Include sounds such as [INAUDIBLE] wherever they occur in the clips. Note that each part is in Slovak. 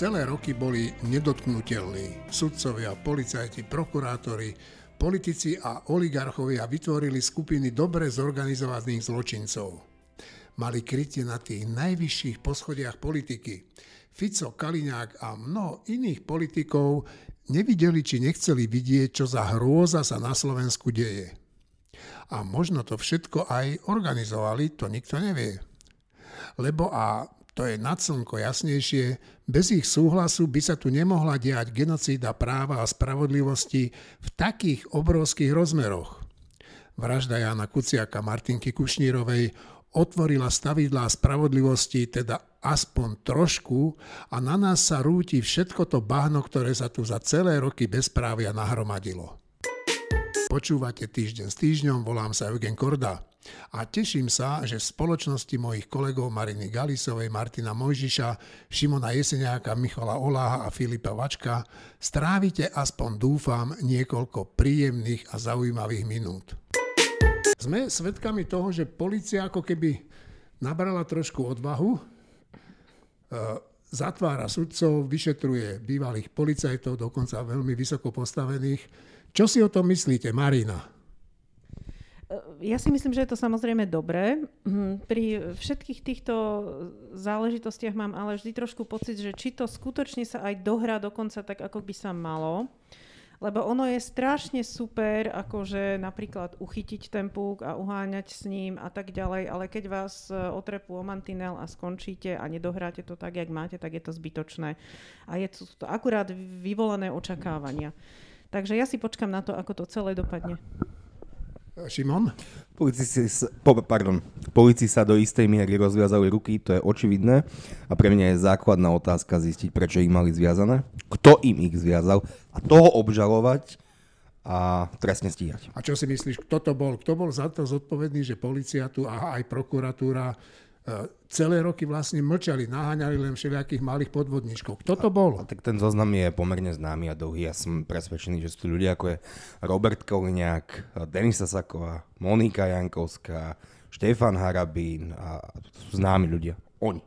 celé roky boli nedotknutelní. Sudcovia, policajti, prokurátori, politici a oligarchovia vytvorili skupiny dobre zorganizovaných zločincov. Mali krytie na tých najvyšších poschodiach politiky. Fico, Kaliňák a mnoho iných politikov nevideli či nechceli vidieť, čo za hrôza sa na Slovensku deje. A možno to všetko aj organizovali, to nikto nevie. Lebo a to je nad slnko jasnejšie, bez ich súhlasu by sa tu nemohla diať genocída práva a spravodlivosti v takých obrovských rozmeroch. Vražda Jana Kuciaka Martinky Kušnírovej otvorila stavidlá spravodlivosti, teda aspoň trošku, a na nás sa rúti všetko to bahno, ktoré sa tu za celé roky bezprávia nahromadilo. Počúvate týždeň s týždňom, volám sa Eugen Korda. A teším sa, že v spoločnosti mojich kolegov Mariny Galisovej, Martina Mojžiša, Šimona Jeseniáka, Michala Oláha a Filipa Vačka strávite aspoň dúfam niekoľko príjemných a zaujímavých minút. Sme svedkami toho, že policia ako keby nabrala trošku odvahu, e, zatvára sudcov, vyšetruje bývalých policajtov, dokonca veľmi vysoko postavených. Čo si o tom myslíte, Marina? Ja si myslím, že je to samozrejme dobré. Mhm, pri všetkých týchto záležitostiach mám ale vždy trošku pocit, že či to skutočne sa aj dohrá dokonca tak, ako by sa malo. Lebo ono je strašne super, akože napríklad uchytiť ten púk a uháňať s ním a tak ďalej, ale keď vás e, otrepú o mantinel a skončíte a nedohráte to tak, jak máte, tak je to zbytočné. A je to, akurát vyvolané očakávania. Takže ja si počkam na to, ako to celé dopadne. Šimon? Policisti, po, pardon, policii sa do istej miery rozviazali ruky, to je očividné. A pre mňa je základná otázka zistiť, prečo ich mali zviazané, kto im ich zviazal a toho obžalovať a trestne stíhať. A čo si myslíš, kto to bol? Kto bol za to zodpovedný, že policia tu a aj prokuratúra celé roky vlastne mlčali, naháňali len všelijakých malých podvodníčkov. Kto to bol? A, tak ten zoznam je pomerne známy a dlhý. Ja som presvedčený, že sú tu ľudia ako je Robert Koliňák, Denisa Saková, Monika Jankovská, Štefan Harabín a to sú známi ľudia. Oni.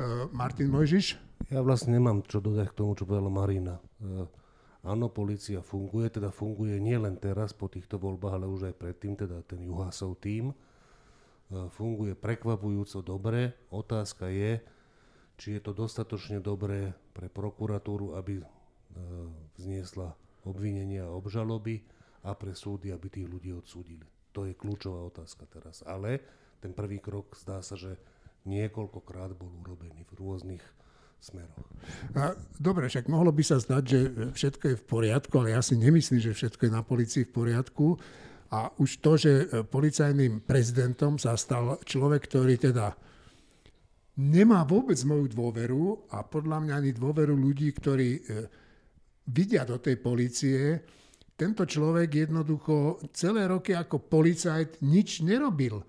Uh, Martin Mojžiš? Ja vlastne nemám čo dodať k tomu, čo povedala Marina. Uh, áno, policia funguje, teda funguje nielen teraz po týchto voľbách, ale už aj predtým, teda ten Juhasov tým funguje prekvapujúco dobre. Otázka je, či je to dostatočne dobré pre prokuratúru, aby e, vzniesla obvinenia a obžaloby a pre súdy, aby tých ľudí odsúdili. To je kľúčová otázka teraz. Ale ten prvý krok zdá sa, že niekoľkokrát bol urobený v rôznych smeroch. A, dobre, však mohlo by sa zdať, že všetko je v poriadku, ale ja si nemyslím, že všetko je na policii v poriadku. A už to, že e, policajným prezidentom sa stal človek, ktorý teda nemá vôbec moju dôveru a podľa mňa ani dôveru ľudí, ktorí e, vidia do tej policie, tento človek jednoducho celé roky ako policajt nič nerobil. E,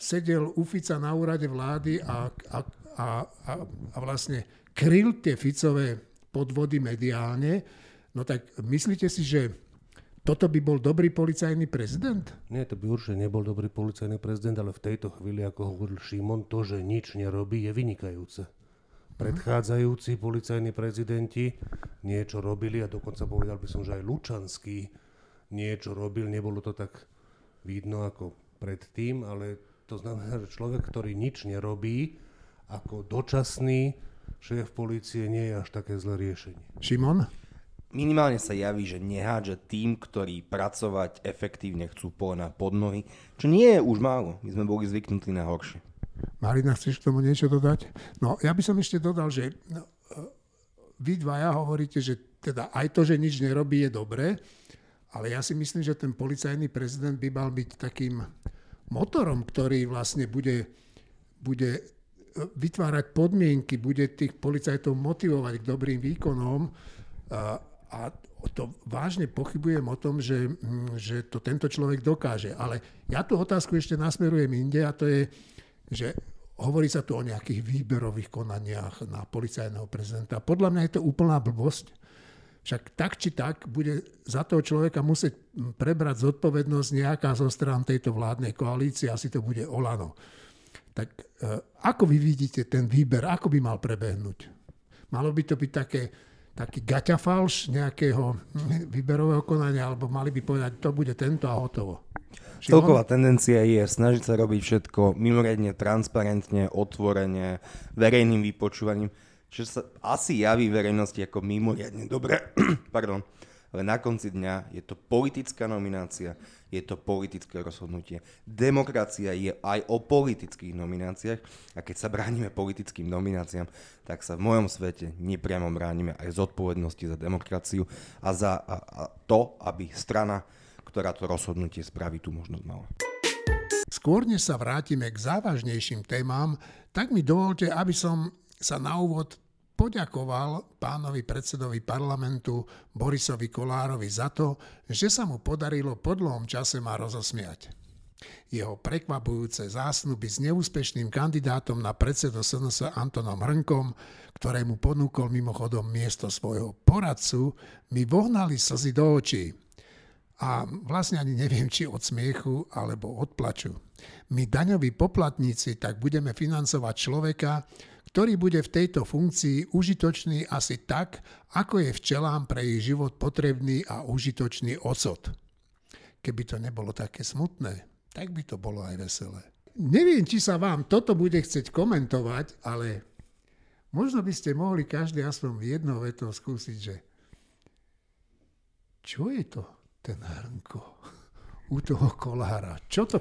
sedel u Fica na úrade vlády a, a, a, a, a vlastne kryl tie Ficové podvody mediálne. No tak myslíte si, že toto by bol dobrý policajný prezident? Nie, to by určite nebol dobrý policajný prezident, ale v tejto chvíli, ako hovoril Šimon, to, že nič nerobí, je vynikajúce. Predchádzajúci policajní prezidenti niečo robili a dokonca povedal by som, že aj Lučanský niečo robil. Nebolo to tak vidno ako predtým, ale to znamená, že človek, ktorý nič nerobí, ako dočasný šéf policie nie je až také zlé riešenie. Šimon? Minimálne sa javí, že nehádže tým, ktorí pracovať efektívne chcú na pod nohy, čo nie je už málo. My sme boli zvyknutí na horšie. Marina, chceš k tomu niečo dodať? No, ja by som ešte dodal, že no, vy dvaja hovoríte, že teda aj to, že nič nerobí, je dobré, ale ja si myslím, že ten policajný prezident by mal byť takým motorom, ktorý vlastne bude, bude e, vytvárať podmienky, bude tých policajtov motivovať k dobrým výkonom a to vážne pochybujem o tom, že, mm, že to tento človek dokáže. Ale ja tú otázku ešte nasmerujem inde a to je, že hovorí sa tu o nejakých výberových konaniach na policajného prezidenta. Podľa mňa je to úplná blbosť. Však tak či tak bude za toho človeka musieť prebrať zodpovednosť nejaká zo stran tejto vládnej koalície, asi to bude Olano. Tak e, ako vy vidíte ten výber, ako by mal prebehnúť? Malo by to byť také, taký gaťafalš nejakého výberového konania, alebo mali by povedať, to bude tento a hotovo. Celková tendencia je snažiť sa robiť všetko mimoriadne transparentne, otvorene, verejným vypočúvaním, čo sa asi javí verejnosti ako mimoriadne dobre. [CLEARS THROAT] Pardon ale na konci dňa je to politická nominácia, je to politické rozhodnutie. Demokracia je aj o politických nomináciách a keď sa bránime politickým nomináciám, tak sa v mojom svete nepriamo bránime aj zodpovednosti za demokraciu a za a, a to, aby strana, ktorá to rozhodnutie spraví, tú možnosť mala. Skôr než sa vrátime k závažnejším témam, tak mi dovolte, aby som sa na úvod poďakoval pánovi predsedovi parlamentu Borisovi Kolárovi za to, že sa mu podarilo po dlhom čase ma rozosmiať. Jeho prekvapujúce zásnuby s neúspešným kandidátom na predsedu SNS Antonom Hrnkom, ktorému ponúkol mimochodom miesto svojho poradcu, mi vohnali slzy do očí. A vlastne ani neviem, či od smiechu alebo od plaču. My daňoví poplatníci tak budeme financovať človeka, ktorý bude v tejto funkcii užitočný asi tak, ako je včelám pre ich život potrebný a užitočný ocot. Keby to nebolo také smutné, tak by to bolo aj veselé. Neviem, či sa vám toto bude chcieť komentovať, ale možno by ste mohli každý aspoň jednou vetou skúsiť, že čo je to ten hrnko u toho kolára? Čo to,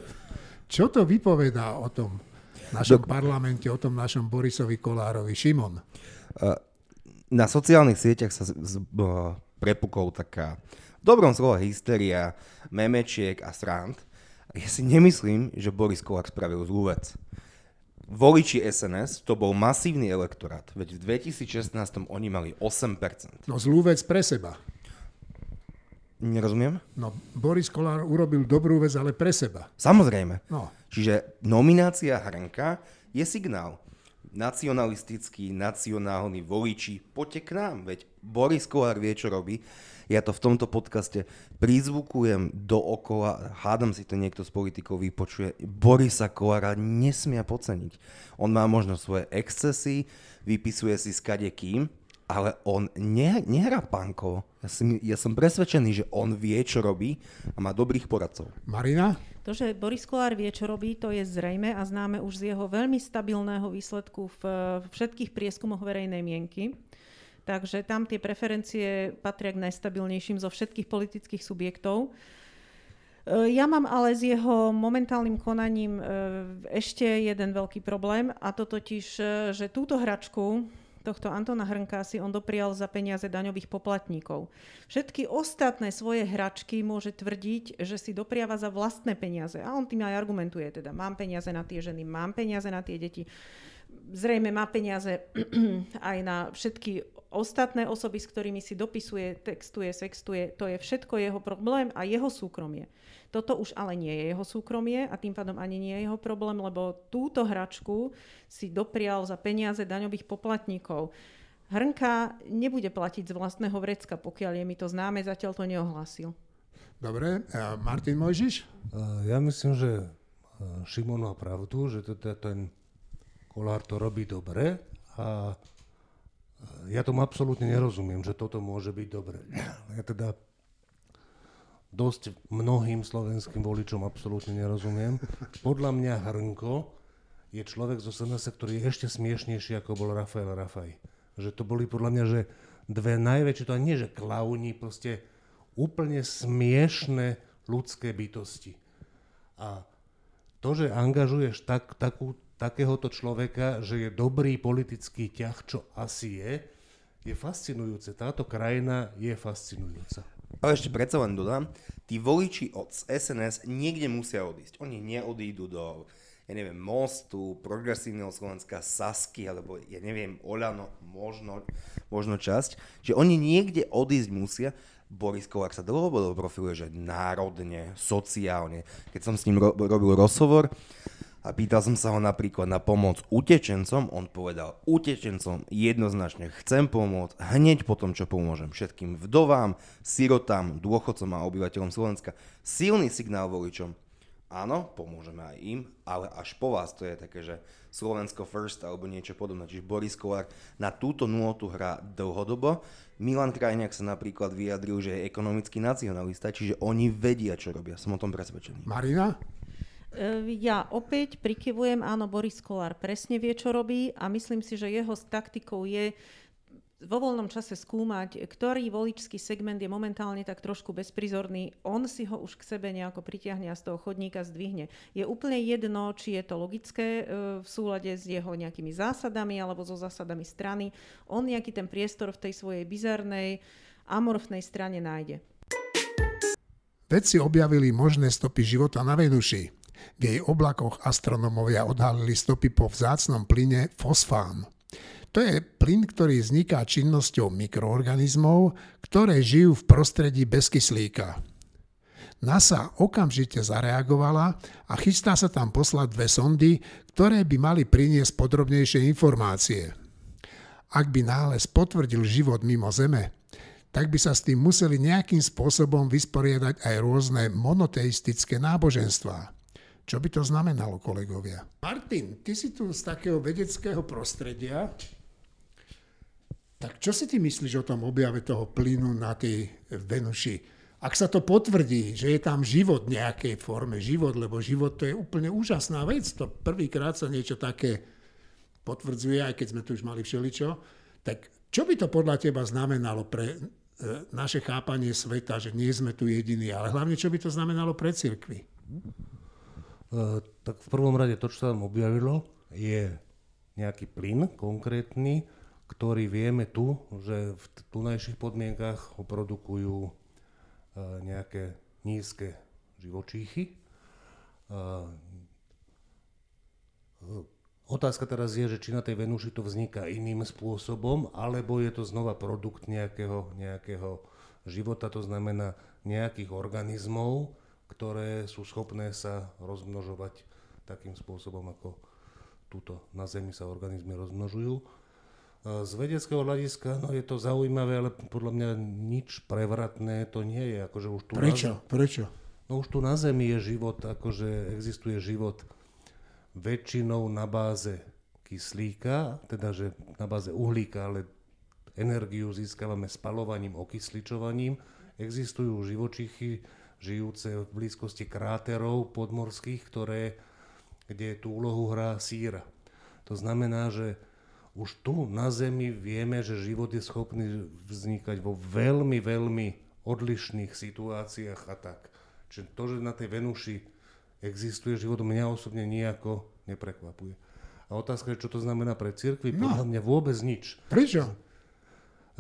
čo to vypovedá o tom našom Do... parlamente, o tom našom Borisovi Kolárovi. Šimon. Na sociálnych sieťach sa z, z, prepukol taká v dobrom slova hysteria, memečiek a srand. Ja si nemyslím, že Boris Kolár spravil zlú vec. Voliči SNS, to bol masívny elektorát, veď v 2016 oni mali 8%. No zlú vec pre seba. Nerozumiem? No, Boris Kolár urobil dobrú vec, ale pre seba. Samozrejme. No. Čiže nominácia Hrnka je signál. Nacionalistický, nacionálny voliči, poďte k nám, veď Boris Kolár vie, čo robí. Ja to v tomto podcaste prizvukujem dookola, hádam si to niekto z politikov vypočuje. Borisa Kolára nesmia podceniť. On má možno svoje excesy, vypisuje si skade kým, ale on ne, nehrá pánkovo. Ja, si, ja som presvedčený, že on vie, čo robí a má dobrých poradcov. Marina? To, že Boris Kolár vie, čo robí, to je zrejme a známe už z jeho veľmi stabilného výsledku v všetkých prieskumoch verejnej mienky. Takže tam tie preferencie patria k najstabilnejším zo všetkých politických subjektov. E, ja mám ale s jeho momentálnym konaním e, ešte jeden veľký problém a to totiž, e, že túto hračku tohto Antona Hrnka si on doprial za peniaze daňových poplatníkov. Všetky ostatné svoje hračky môže tvrdiť, že si dopriava za vlastné peniaze. A on tým aj argumentuje, teda mám peniaze na tie ženy, mám peniaze na tie deti. Zrejme má peniaze [CLEARS THROAT] aj na všetky ostatné osoby, s ktorými si dopisuje, textuje, sextuje, to je všetko jeho problém a jeho súkromie. Toto už ale nie je jeho súkromie a tým pádom ani nie je jeho problém, lebo túto hračku si doprial za peniaze daňových poplatníkov. Hrnka nebude platiť z vlastného vrecka, pokiaľ je mi to známe, zatiaľ to neohlásil. Dobre, a Martin Mojžiš? Ja myslím, že Šimon má pravdu, že ten kolár to robí dobre a ja tomu absolútne nerozumiem, že toto môže byť dobre. Ja teda dosť mnohým slovenským voličom absolútne nerozumiem. Podľa mňa Hrnko je človek zo SNS, ktorý je ešte smiešnejší, ako bol Rafael Rafaj. Že to boli podľa mňa, že dve najväčšie, to nie že klauni, proste úplne smiešné ľudské bytosti. A to, že angažuješ tak, takú, takéhoto človeka, že je dobrý politický ťah, čo asi je, je fascinujúce. Táto krajina je fascinujúca. Ale ešte predsa len dodám, tí voliči od SNS niekde musia odísť. Oni neodídu do, ja neviem, Mostu, Progresívneho Slovenska, Sasky, alebo ja neviem, Oľano, možno, možno časť, že oni niekde odísť musia. Boris Kolák sa dlhodobo profiluje, že národne, sociálne. Keď som s ním ro- robil rozhovor, a pýtal som sa ho napríklad na pomoc utečencom, on povedal, utečencom jednoznačne chcem pomôcť hneď po tom, čo pomôžem všetkým vdovám, sirotám, dôchodcom a obyvateľom Slovenska. Silný signál voličom. áno, pomôžeme aj im, ale až po vás to je také, že Slovensko first alebo niečo podobné. Čiže Boris Kolár na túto nôtu hrá dlhodobo. Milan Krajniak sa napríklad vyjadril, že je ekonomický nacionalista, čiže oni vedia, čo robia. Som o tom presvedčený. Marina? E, ja opäť prikyvujem, áno, Boris Kolár presne vie, čo robí a myslím si, že jeho taktikou je vo voľnom čase skúmať, ktorý voličský segment je momentálne tak trošku bezprizorný, on si ho už k sebe nejako pritiahne a z toho chodníka zdvihne. Je úplne jedno, či je to logické e, v súlade s jeho nejakými zásadami alebo so zásadami strany. On nejaký ten priestor v tej svojej bizarnej, amorfnej strane nájde. Vedci objavili možné stopy života na Venuši. V jej oblakoch astronomovia odhalili stopy po vzácnom plyne fosfán. To je plyn, ktorý vzniká činnosťou mikroorganizmov, ktoré žijú v prostredí bez kyslíka. NASA okamžite zareagovala a chystá sa tam poslať dve sondy, ktoré by mali priniesť podrobnejšie informácie. Ak by nález potvrdil život mimo Zeme, tak by sa s tým museli nejakým spôsobom vysporiadať aj rôzne monoteistické náboženstvá. Čo by to znamenalo, kolegovia? Martin, ty si tu z takého vedeckého prostredia. Tak čo si ty myslíš o tom objave toho plynu na tej Venuši? Ak sa to potvrdí, že je tam život v nejakej forme, život, lebo život to je úplne úžasná vec, to prvýkrát sa niečo také potvrdzuje, aj keď sme tu už mali všeličo, tak čo by to podľa teba znamenalo pre e, naše chápanie sveta, že nie sme tu jediní, ale hlavne čo by to znamenalo pre cirkvi? E, tak v prvom rade to, čo sa tam objavilo, je nejaký plyn konkrétny, ktorý vieme tu, že v tunajších podmienkach ho produkujú e, nejaké nízke živočíchy. E, otázka teraz je, že či na tej Venuši to vzniká iným spôsobom, alebo je to znova produkt nejakého, nejakého života, to znamená nejakých organizmov, ktoré sú schopné sa rozmnožovať takým spôsobom, ako tuto na Zemi sa organizmy rozmnožujú. Z vedeckého hľadiska no je to zaujímavé, ale podľa mňa nič prevratné to nie je. Akože už tu Prečo? Na, Prečo? No už tu na Zemi je život, akože existuje život väčšinou na báze kyslíka, teda že na báze uhlíka, ale energiu získavame spalovaním, okysličovaním. Existujú živočichy žijúce v blízkosti kráterov podmorských, ktoré, kde tú úlohu hrá síra. To znamená, že už tu na Zemi vieme, že život je schopný vznikať vo veľmi, veľmi odlišných situáciách a tak. Čiže to, že na tej Venuši existuje život, mňa osobne nejako neprekvapuje. A otázka je, čo to znamená pre církvy? No. Podľa mňa vôbec nič. Prečo?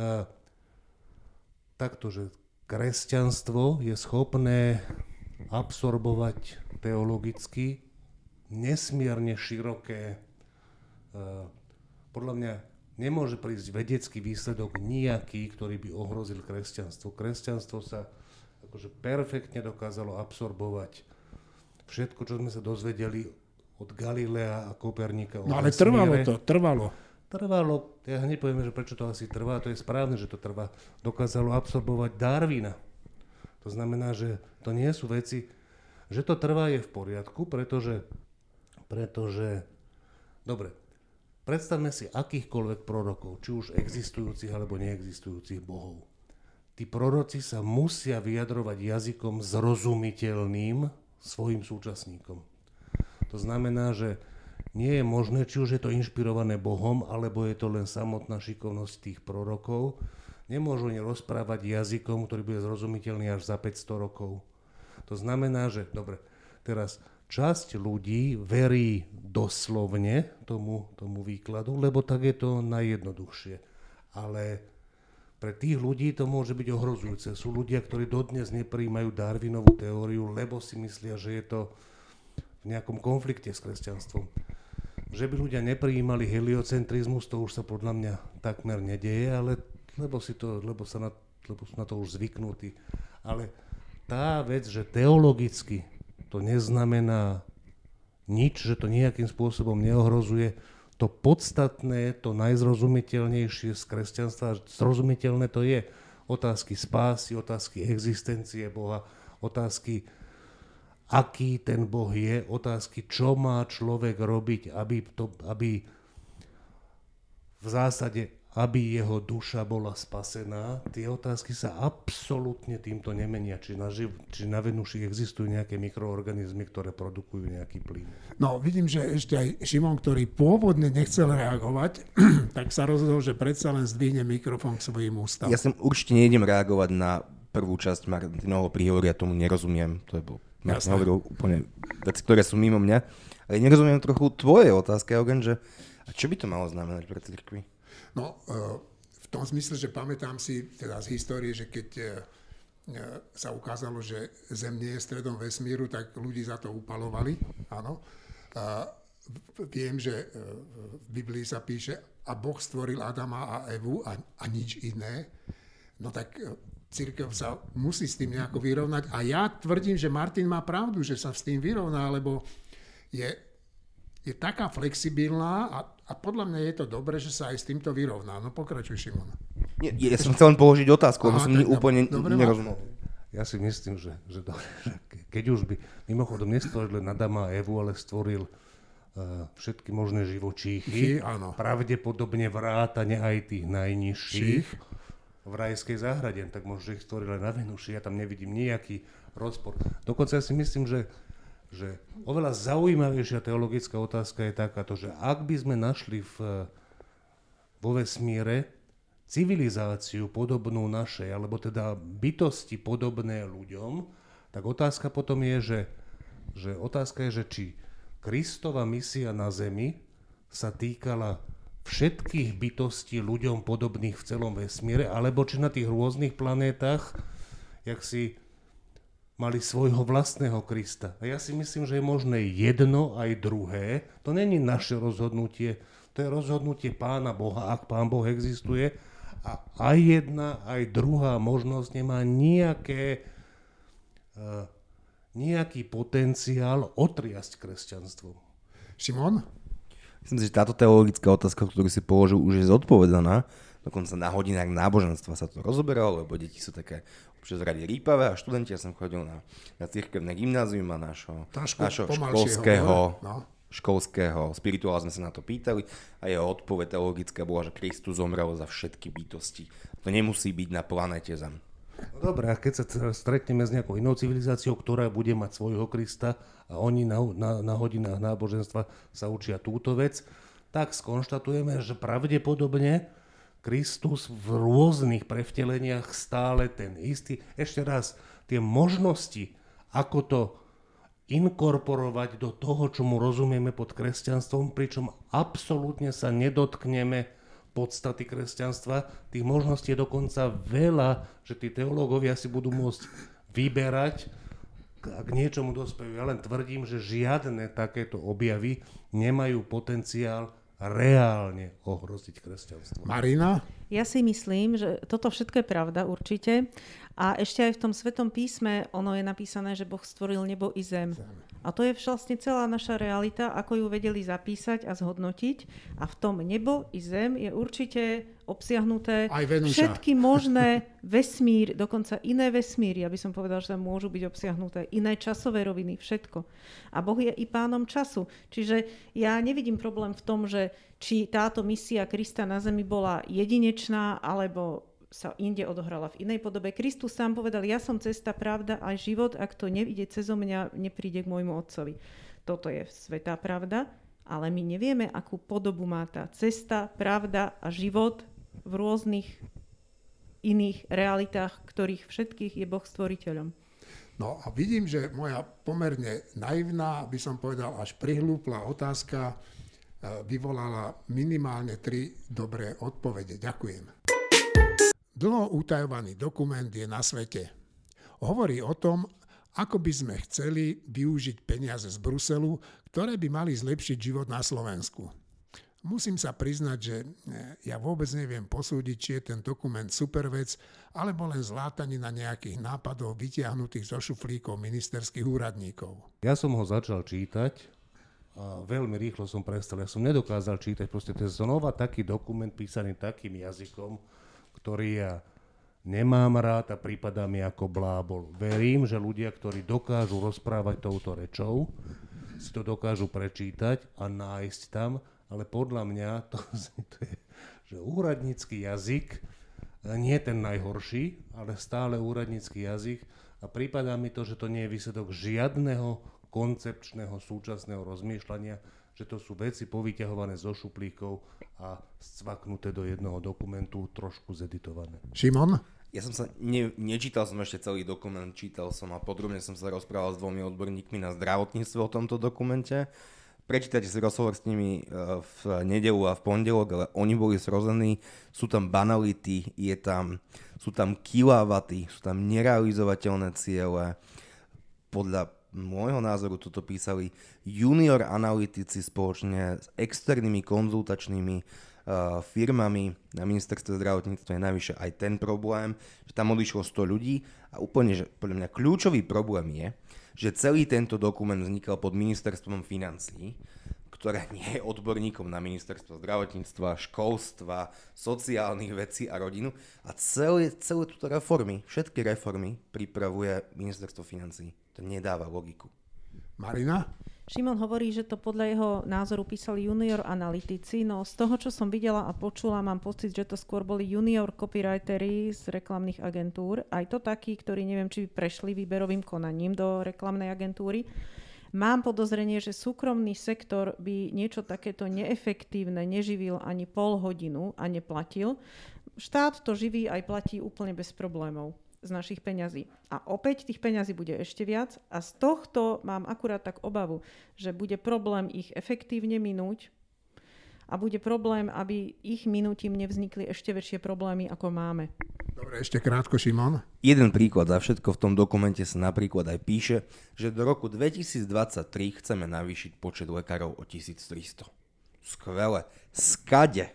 A, takto, že kresťanstvo je schopné absorbovať teologicky nesmierne široké podľa mňa nemôže prísť vedecký výsledok nejaký, ktorý by ohrozil kresťanstvo. Kresťanstvo sa akože perfektne dokázalo absorbovať všetko, čo sme sa dozvedeli od Galilea a Kopernika. No ale trvalo to, trvalo. Trvalo, ja hneď že prečo to asi trvá, to je správne, že to trvá. Dokázalo absorbovať Darwina. To znamená, že to nie sú veci, že to trvá je v poriadku, pretože, pretože, dobre, Predstavme si akýchkoľvek prorokov, či už existujúcich alebo neexistujúcich bohov. Tí proroci sa musia vyjadrovať jazykom zrozumiteľným svojim súčasníkom. To znamená, že nie je možné, či už je to inšpirované Bohom, alebo je to len samotná šikovnosť tých prorokov. Nemôžu oni rozprávať jazykom, ktorý bude zrozumiteľný až za 500 rokov. To znamená, že, dobre, teraz časť ľudí verí doslovne tomu, tomu výkladu, lebo tak je to najjednoduchšie. Ale pre tých ľudí to môže byť ohrozujúce. Sú ľudia, ktorí dodnes nepríjmajú Darwinovú teóriu, lebo si myslia, že je to v nejakom konflikte s kresťanstvom. Že by ľudia neprijímali heliocentrizmus, to už sa podľa mňa takmer nedeje, ale lebo, si to, lebo, sa na, lebo sú na to už zvyknutí. Ale tá vec, že teologicky to neznamená nič, že to nejakým spôsobom neohrozuje. To podstatné, to najzrozumiteľnejšie z kresťanstva, zrozumiteľné to je otázky spásy, otázky existencie Boha, otázky aký ten Boh je, otázky, čo má človek robiť, aby, to, aby v zásade aby jeho duša bola spasená, tie otázky sa absolútne týmto nemenia. Či na, živ- či na Venuši existujú nejaké mikroorganizmy, ktoré produkujú nejaký plyn. No, vidím, že ešte aj Šimon, ktorý pôvodne nechcel reagovať, [CLEARS THROAT] tak sa rozhodol, že predsa len zdvihne mikrofón k svojim ústavom. Ja sem určite nejdem reagovať na prvú časť Martinovho príhovoru, ja tomu nerozumiem. To je bol, Martin hovoril úplne veci, ktoré sú mimo mňa. Ale nerozumiem trochu tvojej otázke, Eugen, že a čo by to malo znamenať pre cirkvi? No, e, v tom zmysle, že pamätám si teda z histórie, že keď e, e, sa ukázalo, že Zem nie je stredom vesmíru, tak ľudí za to upalovali, áno. A viem, že v Biblii sa píše, a Boh stvoril Adama a Evu a, a nič iné. No tak církev sa musí s tým nejako vyrovnať. A ja tvrdím, že Martin má pravdu, že sa s tým vyrovná, lebo je, je taká flexibilná a a podľa mňa je to dobré, že sa aj s týmto vyrovná. No pokračuj, Šimon. Nie, ja som chcel len položiť otázku, lebo som úplne dobre, nerozumel. Ja si myslím, že, že, to, [LAUGHS] že keď už by mimochodom nestvoril len Adama a Evu, ale stvoril uh, všetky možné živočíchy, áno. pravdepodobne vrátane aj tých najnižších Ších. V rajskej záhrade, tak možno ich stvoril aj na Venuši, ja tam nevidím nejaký rozpor. Dokonca ja si myslím, že že oveľa zaujímavejšia teologická otázka je takáto, že ak by sme našli v, vo vesmíre civilizáciu podobnú našej, alebo teda bytosti podobné ľuďom, tak otázka potom je, že, že otázka je, že či Kristova misia na Zemi sa týkala všetkých bytostí ľuďom podobných v celom vesmíre, alebo či na tých rôznych planétach, jak si mali svojho vlastného Krista. A ja si myslím, že je možné jedno aj druhé. To není naše rozhodnutie, to je rozhodnutie Pána Boha, ak Pán Boh existuje. A aj jedna, aj druhá možnosť nemá nejaké, uh, nejaký potenciál otriasť kresťanstvo. Šimon? Myslím si, že táto teologická otázka, ktorú si položil, už je zodpovedaná. Dokonca na hodinách náboženstva sa to rozoberalo, lebo deti sú také občas radi rýpavé a študenti, ja som chodil na, na cirkevné gymnázium a našho, našho školského, no. školského spirituála sme sa na to pýtali a jeho odpoveď teologická bola, že Kristus zomrel za všetky bytosti. To nemusí byť na planete Zem. No dobré, a keď sa stretneme s nejakou inou civilizáciou, ktorá bude mať svojho Krista a oni na, na, na hodinách náboženstva sa učia túto vec, tak skonštatujeme, že pravdepodobne Kristus v rôznych prevteleniach stále ten istý. Ešte raz, tie možnosti, ako to inkorporovať do toho, čo mu rozumieme pod kresťanstvom, pričom absolútne sa nedotkneme podstaty kresťanstva. Tých možností je dokonca veľa, že tí teológovia si budú môcť vyberať, k niečomu dospejú. Ja len tvrdím, že žiadne takéto objavy nemajú potenciál reálne ohroziť kresťanstvo. Marina? Ja si myslím, že toto všetko je pravda určite. A ešte aj v tom Svetom písme ono je napísané, že Boh stvoril nebo i zem. A to je vlastne celá naša realita, ako ju vedeli zapísať a zhodnotiť. A v tom nebo i zem je určite obsiahnuté všetky možné [LAUGHS] vesmír, dokonca iné vesmíry, aby som povedal, že tam môžu byť obsiahnuté iné časové roviny, všetko. A Boh je i pánom času. Čiže ja nevidím problém v tom, že či táto misia Krista na zemi bola jedinečná, alebo sa inde odohrala v inej podobe. Kristus sám povedal, ja som cesta, pravda a život, ak to nevidie cez mňa, nepríde k môjmu otcovi. Toto je svetá pravda, ale my nevieme, akú podobu má tá cesta, pravda a život v rôznych iných realitách, ktorých všetkých je Boh stvoriteľom. No a vidím, že moja pomerne naivná, by som povedal až prihlúpla otázka eh, vyvolala minimálne tri dobré odpovede. Ďakujem. Dlho utajovaný dokument je na svete. Hovorí o tom, ako by sme chceli využiť peniaze z Bruselu, ktoré by mali zlepšiť život na Slovensku. Musím sa priznať, že eh, ja vôbec neviem posúdiť, či je ten dokument super vec, alebo len na nejakých nápadov vytiahnutých zo šuflíkov ministerských úradníkov. Ja som ho začal čítať a veľmi rýchlo som prestal. Ja som nedokázal čítať, proste to je znova taký dokument písaný takým jazykom, ktorý ja nemám rád a prípada mi ako blábol. Verím, že ľudia, ktorí dokážu rozprávať touto rečou, si to dokážu prečítať a nájsť tam, ale podľa mňa to, [LAUGHS] to je, že úradnícky jazyk nie je ten najhorší, ale stále úradnícky jazyk a prípada mi to, že to nie je výsledok žiadneho koncepčného súčasného rozmýšľania, že to sú veci povyťahované zo šuplíkov a scvaknuté do jednoho dokumentu, trošku zeditované. Šimon? Ja som sa, ne, nečítal som ešte celý dokument, čítal som a podrobne som sa rozprával s dvomi odborníkmi na zdravotníctvo o tomto dokumente. Prečítajte si rozhovor s nimi e, v nedelu a v pondelok, ale oni boli zrození, sú tam banality, je tam, sú tam kilavaty, sú tam nerealizovateľné ciele. Podľa môjho názoru toto písali junior analytici spoločne s externými konzultačnými uh, firmami. Na ministerstve zdravotníctva je najvyššie aj ten problém, že tam odišlo 100 ľudí a úplne, že podľa mňa kľúčový problém je, že celý tento dokument vznikal pod ministerstvom financí, ktoré nie je odborníkom na ministerstvo zdravotníctva, školstva, sociálnych vecí a rodinu a celé, celé túto reformy, všetky reformy pripravuje ministerstvo financí. To nedáva logiku. Marina? Šimon hovorí, že to podľa jeho názoru písali junior analytici, no z toho, čo som videla a počula, mám pocit, že to skôr boli junior copywritery z reklamných agentúr, aj to takí, ktorí neviem, či prešli výberovým konaním do reklamnej agentúry. Mám podozrenie, že súkromný sektor by niečo takéto neefektívne neživil ani pol hodinu a neplatil. Štát to živí aj platí úplne bez problémov z našich peňazí. A opäť tých peňazí bude ešte viac a z tohto mám akurát tak obavu, že bude problém ich efektívne minúť a bude problém, aby ich minútim nevznikli ešte väčšie problémy, ako máme. Dobre, ešte krátko, Šimon. Jeden príklad za všetko v tom dokumente sa napríklad aj píše, že do roku 2023 chceme navýšiť počet lekárov o 1300. Skvelé. Skade?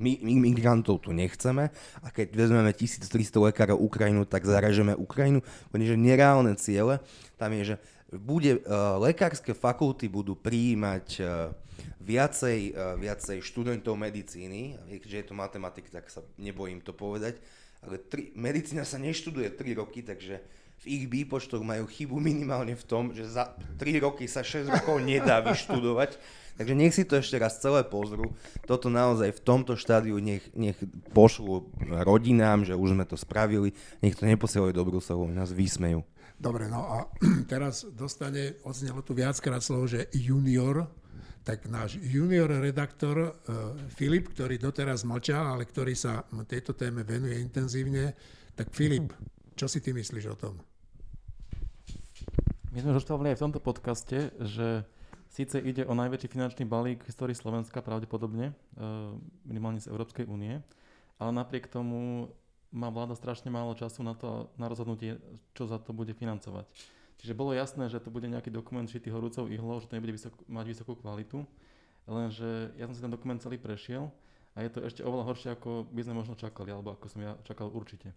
My, my migrantov tu nechceme a keď vezmeme 1300 lekárov Ukrajinu, tak zaražeme Ukrajinu, pretože nereálne ciele tam je, že bude, uh, lekárske fakulty budú prijímať uh, viacej, uh, viacej študentov medicíny, keďže je to matematik, tak sa nebojím to povedať, ale tri, medicína sa neštuduje 3 roky, takže v ich výpočtoch majú chybu minimálne v tom, že za 3 roky sa 6 rokov nedá vyštudovať [LAUGHS] Takže nech si to ešte raz celé pozrú. Toto naozaj v tomto štádiu nech, nech pošlu rodinám, že už sme to spravili. Nech to neposielajú do Bruselu, nás vysmejú. Dobre, no a [CLEARS THROAT] teraz dostane, odznelo tu viackrát slovo, že junior, tak náš junior redaktor uh, Filip, ktorý doteraz mlčal, ale ktorý sa tejto téme venuje intenzívne, tak Filip, čo si ty myslíš o tom? My sme rozprávali aj v tomto podcaste, že Síce ide o najväčší finančný balík v histórii Slovenska pravdepodobne, e, minimálne z Európskej únie, ale napriek tomu má vláda strašne málo času na to, na rozhodnutie, čo za to bude financovať. Čiže bolo jasné, že to bude nejaký dokument šitý horúcou ihlou, že to nebude vysok, mať vysokú kvalitu, lenže ja som si ten dokument celý prešiel a je to ešte oveľa horšie, ako by sme možno čakali, alebo ako som ja čakal určite.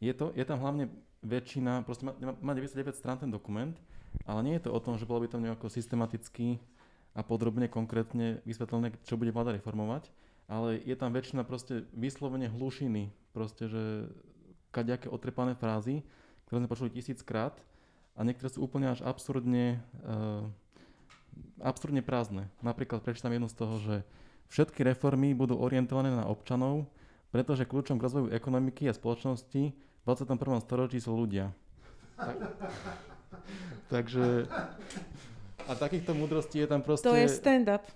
Je, to, je tam hlavne väčšina, proste má, má 99 strán ten dokument, ale nie je to o tom, že bolo by to nejako systematicky a podrobne, konkrétne vysvetlené, čo bude vláda reformovať, ale je tam väčšina proste vyslovene hlušiny, proste, že kaďaké otrepané frázy, ktoré sme počuli tisíckrát a niektoré sú úplne až absurdne, uh, absurdne prázdne. Napríklad prečítam jednu z toho, že všetky reformy budú orientované na občanov, pretože kľúčom k rozvoju ekonomiky a spoločnosti v 21. storočí sú ľudia. Tak, Takže... A takýchto múdrostí je tam proste... To je stand-up.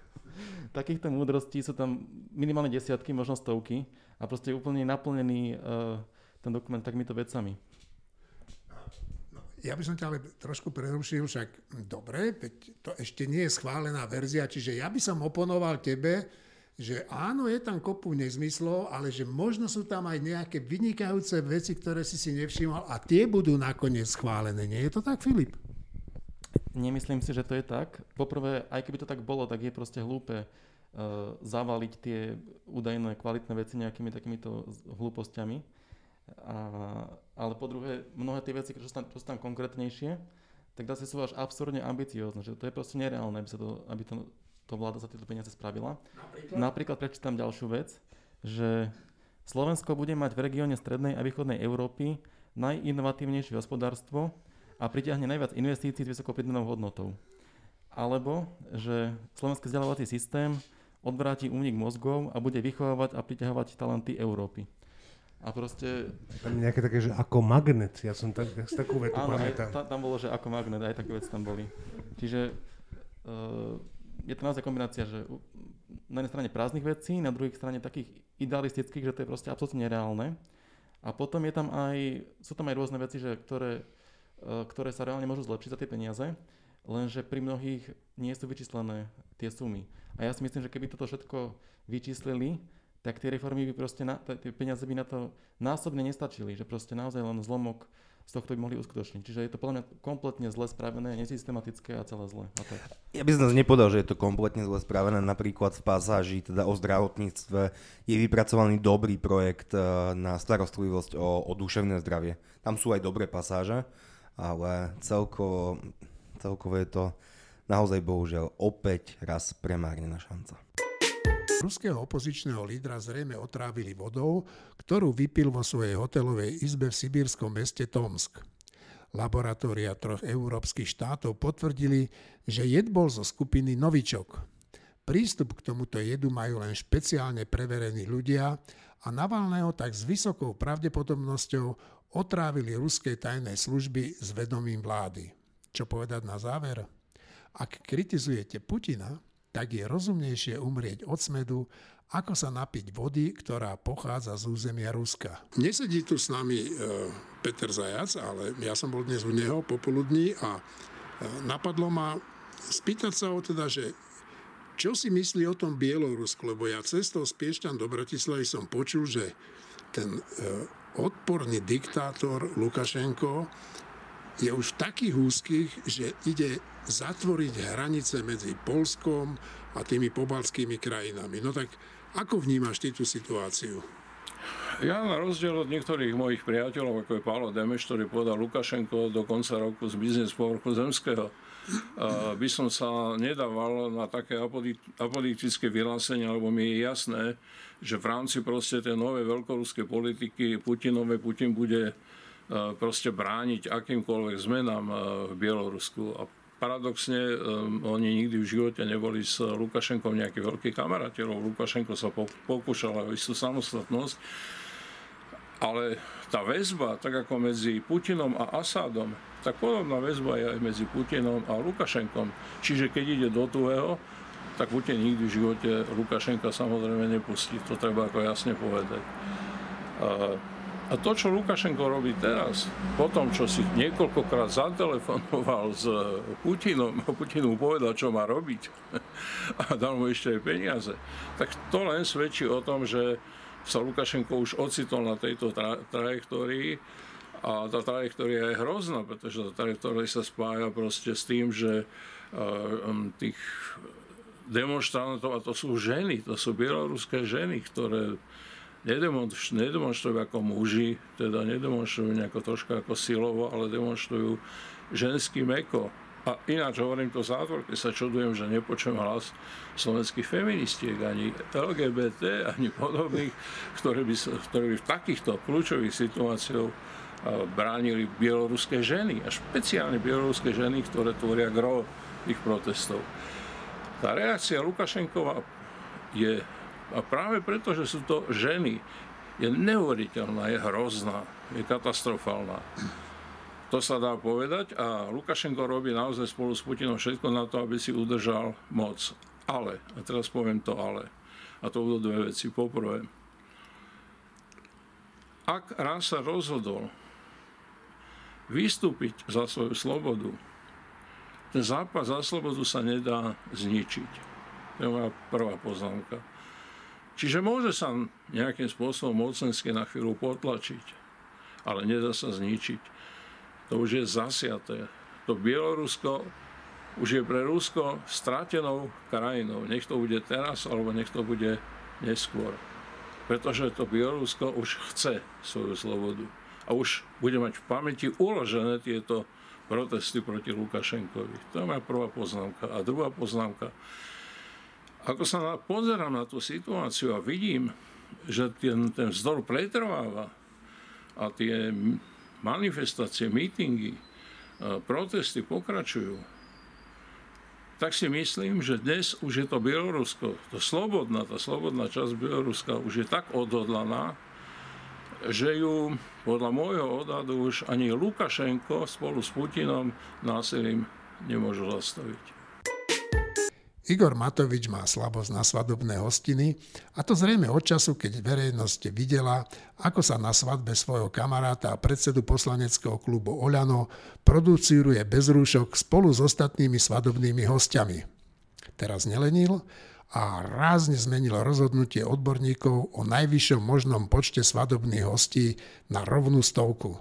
[LAUGHS] takýchto múdrostí sú tam minimálne desiatky, možno stovky a proste je úplne naplnený uh, ten dokument takýmito vecami. Ja by som ťa ale trošku prerušil, však dobre, to ešte nie je schválená verzia, čiže ja by som oponoval tebe, že áno, je tam kopu nezmyslov, ale že možno sú tam aj nejaké vynikajúce veci, ktoré si si nevšimol a tie budú nakoniec schválené. Nie je to tak, Filip? Nemyslím si, že to je tak. Poprvé, aj keby to tak bolo, tak je proste hlúpe uh, zavaliť tie údajné kvalitné veci nejakými takýmito hlúpostiami. A, ale po druhé, mnohé tie veci, čo sú tam, čo sú tam konkrétnejšie, tak zase sú až absurdne ambiciózne. Že to je proste nereálne, aby, sa to, aby to to vláda za tieto peniaze spravila. Napríklad? Napríklad prečítam ďalšiu vec, že Slovensko bude mať v regióne strednej a východnej Európy najinovatívnejšie hospodárstvo a pritiahne najviac investícií s vysokou pridanou hodnotou. Alebo, že slovenský vzdelávací systém odvráti únik mozgov a bude vychovávať a priťahovať talenty Európy. A proste... Tam nejaké také, že ako magnet, ja som tak, takú vetu Áno, aj, pamätám. ta, tam bolo, že ako magnet, aj také veci tam boli. Čiže uh, je to naozaj kombinácia, že na jednej strane prázdnych vecí, na druhej strane takých idealistických, že to je proste absolútne nereálne. A potom je tam aj, sú tam aj rôzne veci, že ktoré, uh, ktoré sa reálne môžu zlepšiť za tie peniaze, lenže pri mnohých nie sú vyčíslené tie sumy. A ja si myslím, že keby toto všetko vyčíslili, tak tie reformy by proste, na, tie peniaze by na to násobne nestačili, že proste naozaj len zlomok z tohto by mohli uskutočniť. Čiže je to podľa mňa kompletne zle spravené, nesystematické a celé zle. A tak. Ja by som zase nepovedal, že je to kompletne zle spravené. Napríklad v pasáži teda o zdravotníctve je vypracovaný dobrý projekt eh, na starostlivosť o, o duševné zdravie. Tam sú aj dobré pasáže, ale celkovo, celkovo je to naozaj bohužiaľ opäť raz premárnená šanca. Ruského opozičného lídra zrejme otrávili vodou, ktorú vypil vo svojej hotelovej izbe v sibírskom meste Tomsk. Laboratória troch európskych štátov potvrdili, že jed bol zo skupiny Novičok. Prístup k tomuto jedu majú len špeciálne preverení ľudia a Navalného tak s vysokou pravdepodobnosťou otrávili ruskej tajnej služby s vedomím vlády. Čo povedať na záver? Ak kritizujete Putina, tak je rozumnejšie umrieť od smedu, ako sa napiť vody, ktorá pochádza z územia Ruska. Nesedí tu s nami e, Peter Zajac, ale ja som bol dnes u neho popoludní a e, napadlo ma spýtať sa ho teda, že čo si myslí o tom Bielorusku, lebo ja cestou z Piešťan do Bratislavy som počul, že ten e, odporný diktátor Lukašenko je už takých úzkých, že ide zatvoriť hranice medzi Polskom a tými pobalskými krajinami. No tak ako vnímaš ty tú situáciu? Ja na rozdiel od niektorých mojich priateľov, ako je Pálo Demeš, ktorý povedal Lukašenko do konca roku z biznes povrchu zemského, by som sa nedával na také apolitické vyhlásenia, lebo mi je jasné, že v rámci proste tej novej veľkoruskej politiky Putinové Putin bude proste brániť akýmkoľvek zmenám e, v Bielorusku. A paradoxne um, oni nikdy v živote neboli s Lukašenkom nejakí veľkí kamaráti, lebo Lukašenko sa po- pokúšal o istú samostatnosť. Ale tá väzba, tak ako medzi Putinom a Asádom, tak podobná väzba je aj medzi Putinom a Lukašenkom. Čiže keď ide do tuhého, tak Putin nikdy v živote Lukašenka samozrejme nepustí. To treba ako jasne povedať. A, to, čo Lukašenko robí teraz, po tom, čo si niekoľkokrát zatelefonoval s Putinom a [LAUGHS] Putin mu povedal, čo má robiť [LAUGHS] a dal mu ešte aj peniaze, tak to len svedčí o tom, že sa Lukašenko už ocitol na tejto tra- trajektórii a tá trajektória je hrozná, pretože tá trajektória sa spája proste s tým, že uh, tých demonstrantov, a to sú ženy, to sú bieloruské ženy, ktoré nedemonstrujú, ako muži, teda nedemonstrujú nejako troška ako silovo, ale demonstrujú ženský meko. A ináč hovorím to zátvorke, sa čudujem, že nepočujem hlas slovenských feministiek, ani LGBT, ani podobných, ktorí by, ktorí by v takýchto kľúčových situáciách bránili bieloruské ženy, a špeciálne bieloruské ženy, ktoré tvoria gro tých protestov. Tá reakcia Lukašenkova je, a práve preto, že sú to ženy, je neuveriteľná, je hrozná, je katastrofálna. To sa dá povedať a Lukašenko robí naozaj spolu s Putinom všetko na to, aby si udržal moc. Ale, a teraz poviem to ale, a to budú dve veci. Poprvé, ak raz sa rozhodol vystúpiť za svoju slobodu, ten zápas za slobodu sa nedá zničiť. To je moja prvá poznámka. Čiže môže sa nejakým spôsobom mocensky na chvíľu potlačiť, ale nedá sa zničiť. To už je zasiaté. To Bielorusko už je pre Rusko stratenou krajinou. Nech to bude teraz, alebo nech to bude neskôr. Pretože to Bielorusko už chce svoju slobodu. A už bude mať v pamäti uložené tieto protesty proti Lukašenkovi. To je moja prvá poznámka. A druhá poznámka. Ako sa na, pozerám na tú situáciu a vidím, že ten, ten vzdor pretrváva a tie manifestácie, mítingy, protesty pokračujú, tak si myslím, že dnes už je to Bielorusko, to slobodná, tá slobodná časť Bieloruska už je tak odhodlaná, že ju podľa môjho odhadu už ani Lukašenko spolu s Putinom násilím nemôžu zastaviť. Igor Matovič má slabosť na svadobné hostiny a to zrejme od času, keď verejnosť videla, ako sa na svadbe svojho kamaráta a predsedu poslaneckého klubu Oľano producíruje bez rúšok spolu s ostatnými svadobnými hostiami. Teraz nelenil a rázne zmenil rozhodnutie odborníkov o najvyššom možnom počte svadobných hostí na rovnú stovku.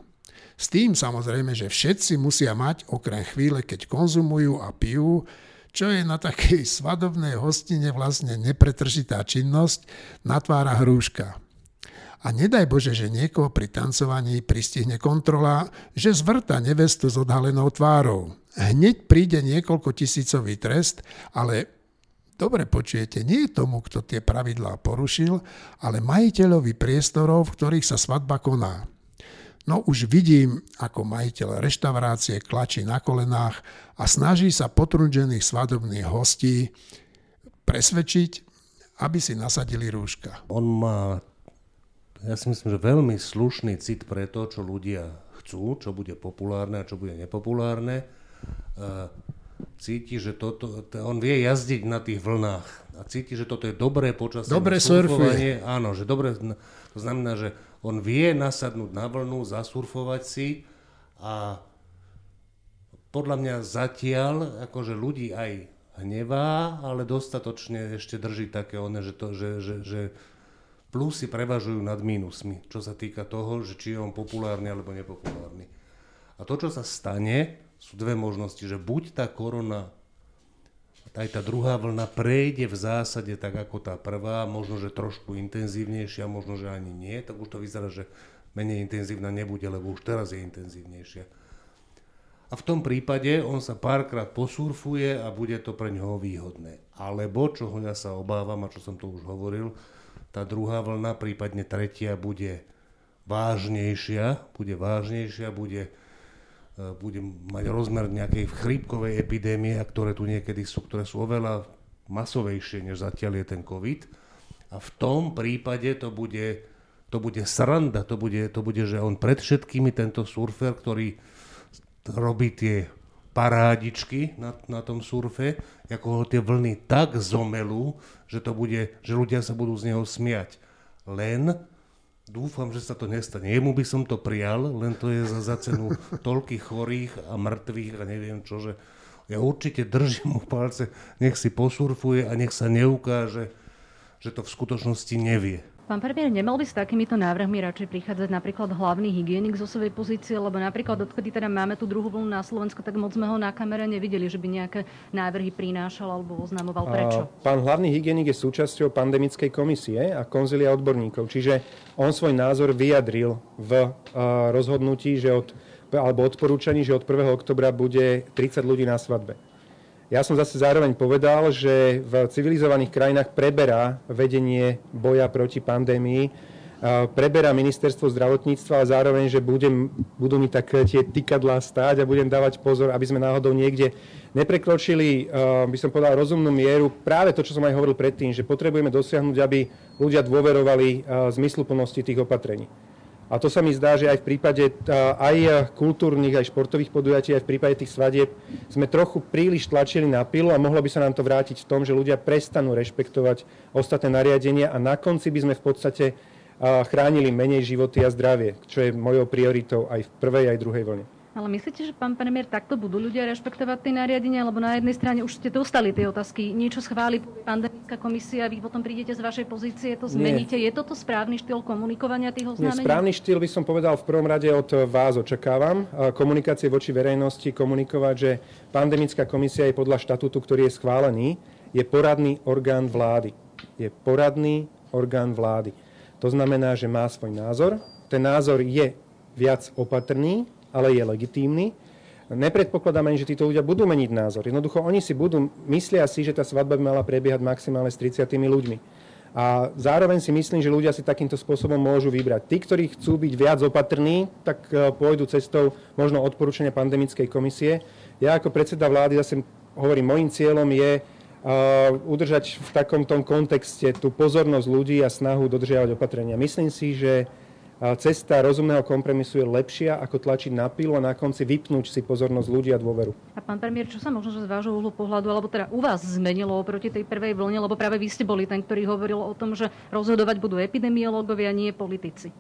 S tým samozrejme, že všetci musia mať, okrem chvíle, keď konzumujú a pijú, čo je na takej svadobnej hostine vlastne nepretržitá činnosť, natvára hrúška. A nedaj Bože, že niekoho pri tancovaní pristihne kontrola, že zvrta nevestu s odhalenou tvárou. Hneď príde niekoľko tisícový trest, ale dobre počujete, nie tomu, kto tie pravidlá porušil, ale majiteľovi priestorov, v ktorých sa svadba koná. No už vidím, ako majiteľ reštaurácie klačí na kolenách a snaží sa potrunžených svadobných hostí presvedčiť, aby si nasadili rúška. On má, ja si myslím, že veľmi slušný cit pre to, čo ľudia chcú, čo bude populárne a čo bude nepopulárne. Cíti, že toto, on vie jazdiť na tých vlnách a cíti, že toto je dobré počasie. Dobre surfuje. Áno, že dobre, to znamená, že on vie nasadnúť na vlnu, zasurfovať si a podľa mňa zatiaľ akože ľudí aj hnevá, ale dostatočne ešte drží také one, že, to, že, že, že plusy prevažujú nad mínusmi, čo sa týka toho, že či je on populárny alebo nepopulárny. A to, čo sa stane, sú dve možnosti, že buď tá korona aj tá druhá vlna prejde v zásade tak ako tá prvá, možno, že trošku intenzívnejšia, možno, že ani nie, tak už to vyzerá, že menej intenzívna nebude, lebo už teraz je intenzívnejšia. A v tom prípade on sa párkrát posurfuje a bude to pre ňoho výhodné. Alebo, čo ja sa obávam, a čo som to už hovoril, tá druhá vlna, prípadne tretia, bude vážnejšia, bude vážnejšia, bude bude mať rozmer nejakej chrípkovej epidémie, ktoré tu niekedy sú, ktoré sú oveľa masovejšie, než zatiaľ je ten COVID. A v tom prípade to bude, to bude sranda, to bude, to bude, že on pred všetkými tento surfer, ktorý robí tie parádičky na, na tom surfe, ako ho tie vlny tak zomelú, že, to bude, že ľudia sa budú z neho smiať. Len Dúfam, že sa to nestane. Jemu by som to prijal, len to je za, za cenu toľkých chorých a mŕtvych a neviem čo, že ja určite držím mu palce, nech si posurfuje a nech sa neukáže, že to v skutočnosti nevie. Pán premiér, nemal by s takýmito návrhmi radšej prichádzať napríklad hlavný hygienik zo svojej pozície, lebo napríklad odkedy teda máme tú druhú vlnu na Slovensku, tak moc sme ho na kamere nevideli, že by nejaké návrhy prinášal alebo oznamoval. Prečo? Pán hlavný hygienik je súčasťou pandemickej komisie a konzilia odborníkov, čiže on svoj názor vyjadril v rozhodnutí, že od, alebo odporúčaní, že od 1. oktobra bude 30 ľudí na svadbe. Ja som zase zároveň povedal, že v civilizovaných krajinách preberá vedenie boja proti pandémii, preberá ministerstvo zdravotníctva a zároveň, že budem, budú mi tak tie tykadlá stáť a budem dávať pozor, aby sme náhodou niekde neprekročili, by som povedal, rozumnú mieru. Práve to, čo som aj hovoril predtým, že potrebujeme dosiahnuť, aby ľudia dôverovali zmysluplnosti tých opatrení. A to sa mi zdá, že aj v prípade aj kultúrnych, aj športových podujatí, aj v prípade tých svadieb sme trochu príliš tlačili na pilu a mohlo by sa nám to vrátiť v tom, že ľudia prestanú rešpektovať ostatné nariadenia a na konci by sme v podstate chránili menej životy a zdravie, čo je mojou prioritou aj v prvej, aj druhej vlne. Ale myslíte, že pán premiér, takto budú ľudia rešpektovať tie nariadenia? Lebo na jednej strane už ste dostali tie otázky, niečo schváli pandemická komisia, vy potom prídete z vašej pozície, to zmeníte. Nie. Je toto správny štýl komunikovania tých oznámení? Nie, správny štýl by som povedal v prvom rade od vás očakávam. Komunikácie voči verejnosti, komunikovať, že pandemická komisia je podľa štatútu, ktorý je schválený, je poradný orgán vlády. Je poradný orgán vlády. To znamená, že má svoj názor. Ten názor je viac opatrný, ale je legitímny. Nepredpokladáme že títo ľudia budú meniť názor. Jednoducho oni si budú, myslia si, že tá svadba by mala prebiehať maximálne s 30 ľuďmi. A zároveň si myslím, že ľudia si takýmto spôsobom môžu vybrať. Tí, ktorí chcú byť viac opatrní, tak e, pôjdu cestou možno odporúčania pandemickej komisie. Ja ako predseda vlády zase hovorím, môjim cieľom je uh, udržať v takom tom kontexte tú pozornosť ľudí a snahu dodržiavať opatrenia. Myslím si, že cesta rozumného kompromisu je lepšia, ako tlačiť na pilu a na konci vypnúť si pozornosť ľudí a dôveru. A pán premiér, čo sa možno z vášho uhlu pohľadu, alebo teda u vás zmenilo oproti tej prvej vlne, lebo práve vy ste boli ten, ktorý hovoril o tom, že rozhodovať budú epidemiológovia, nie politici?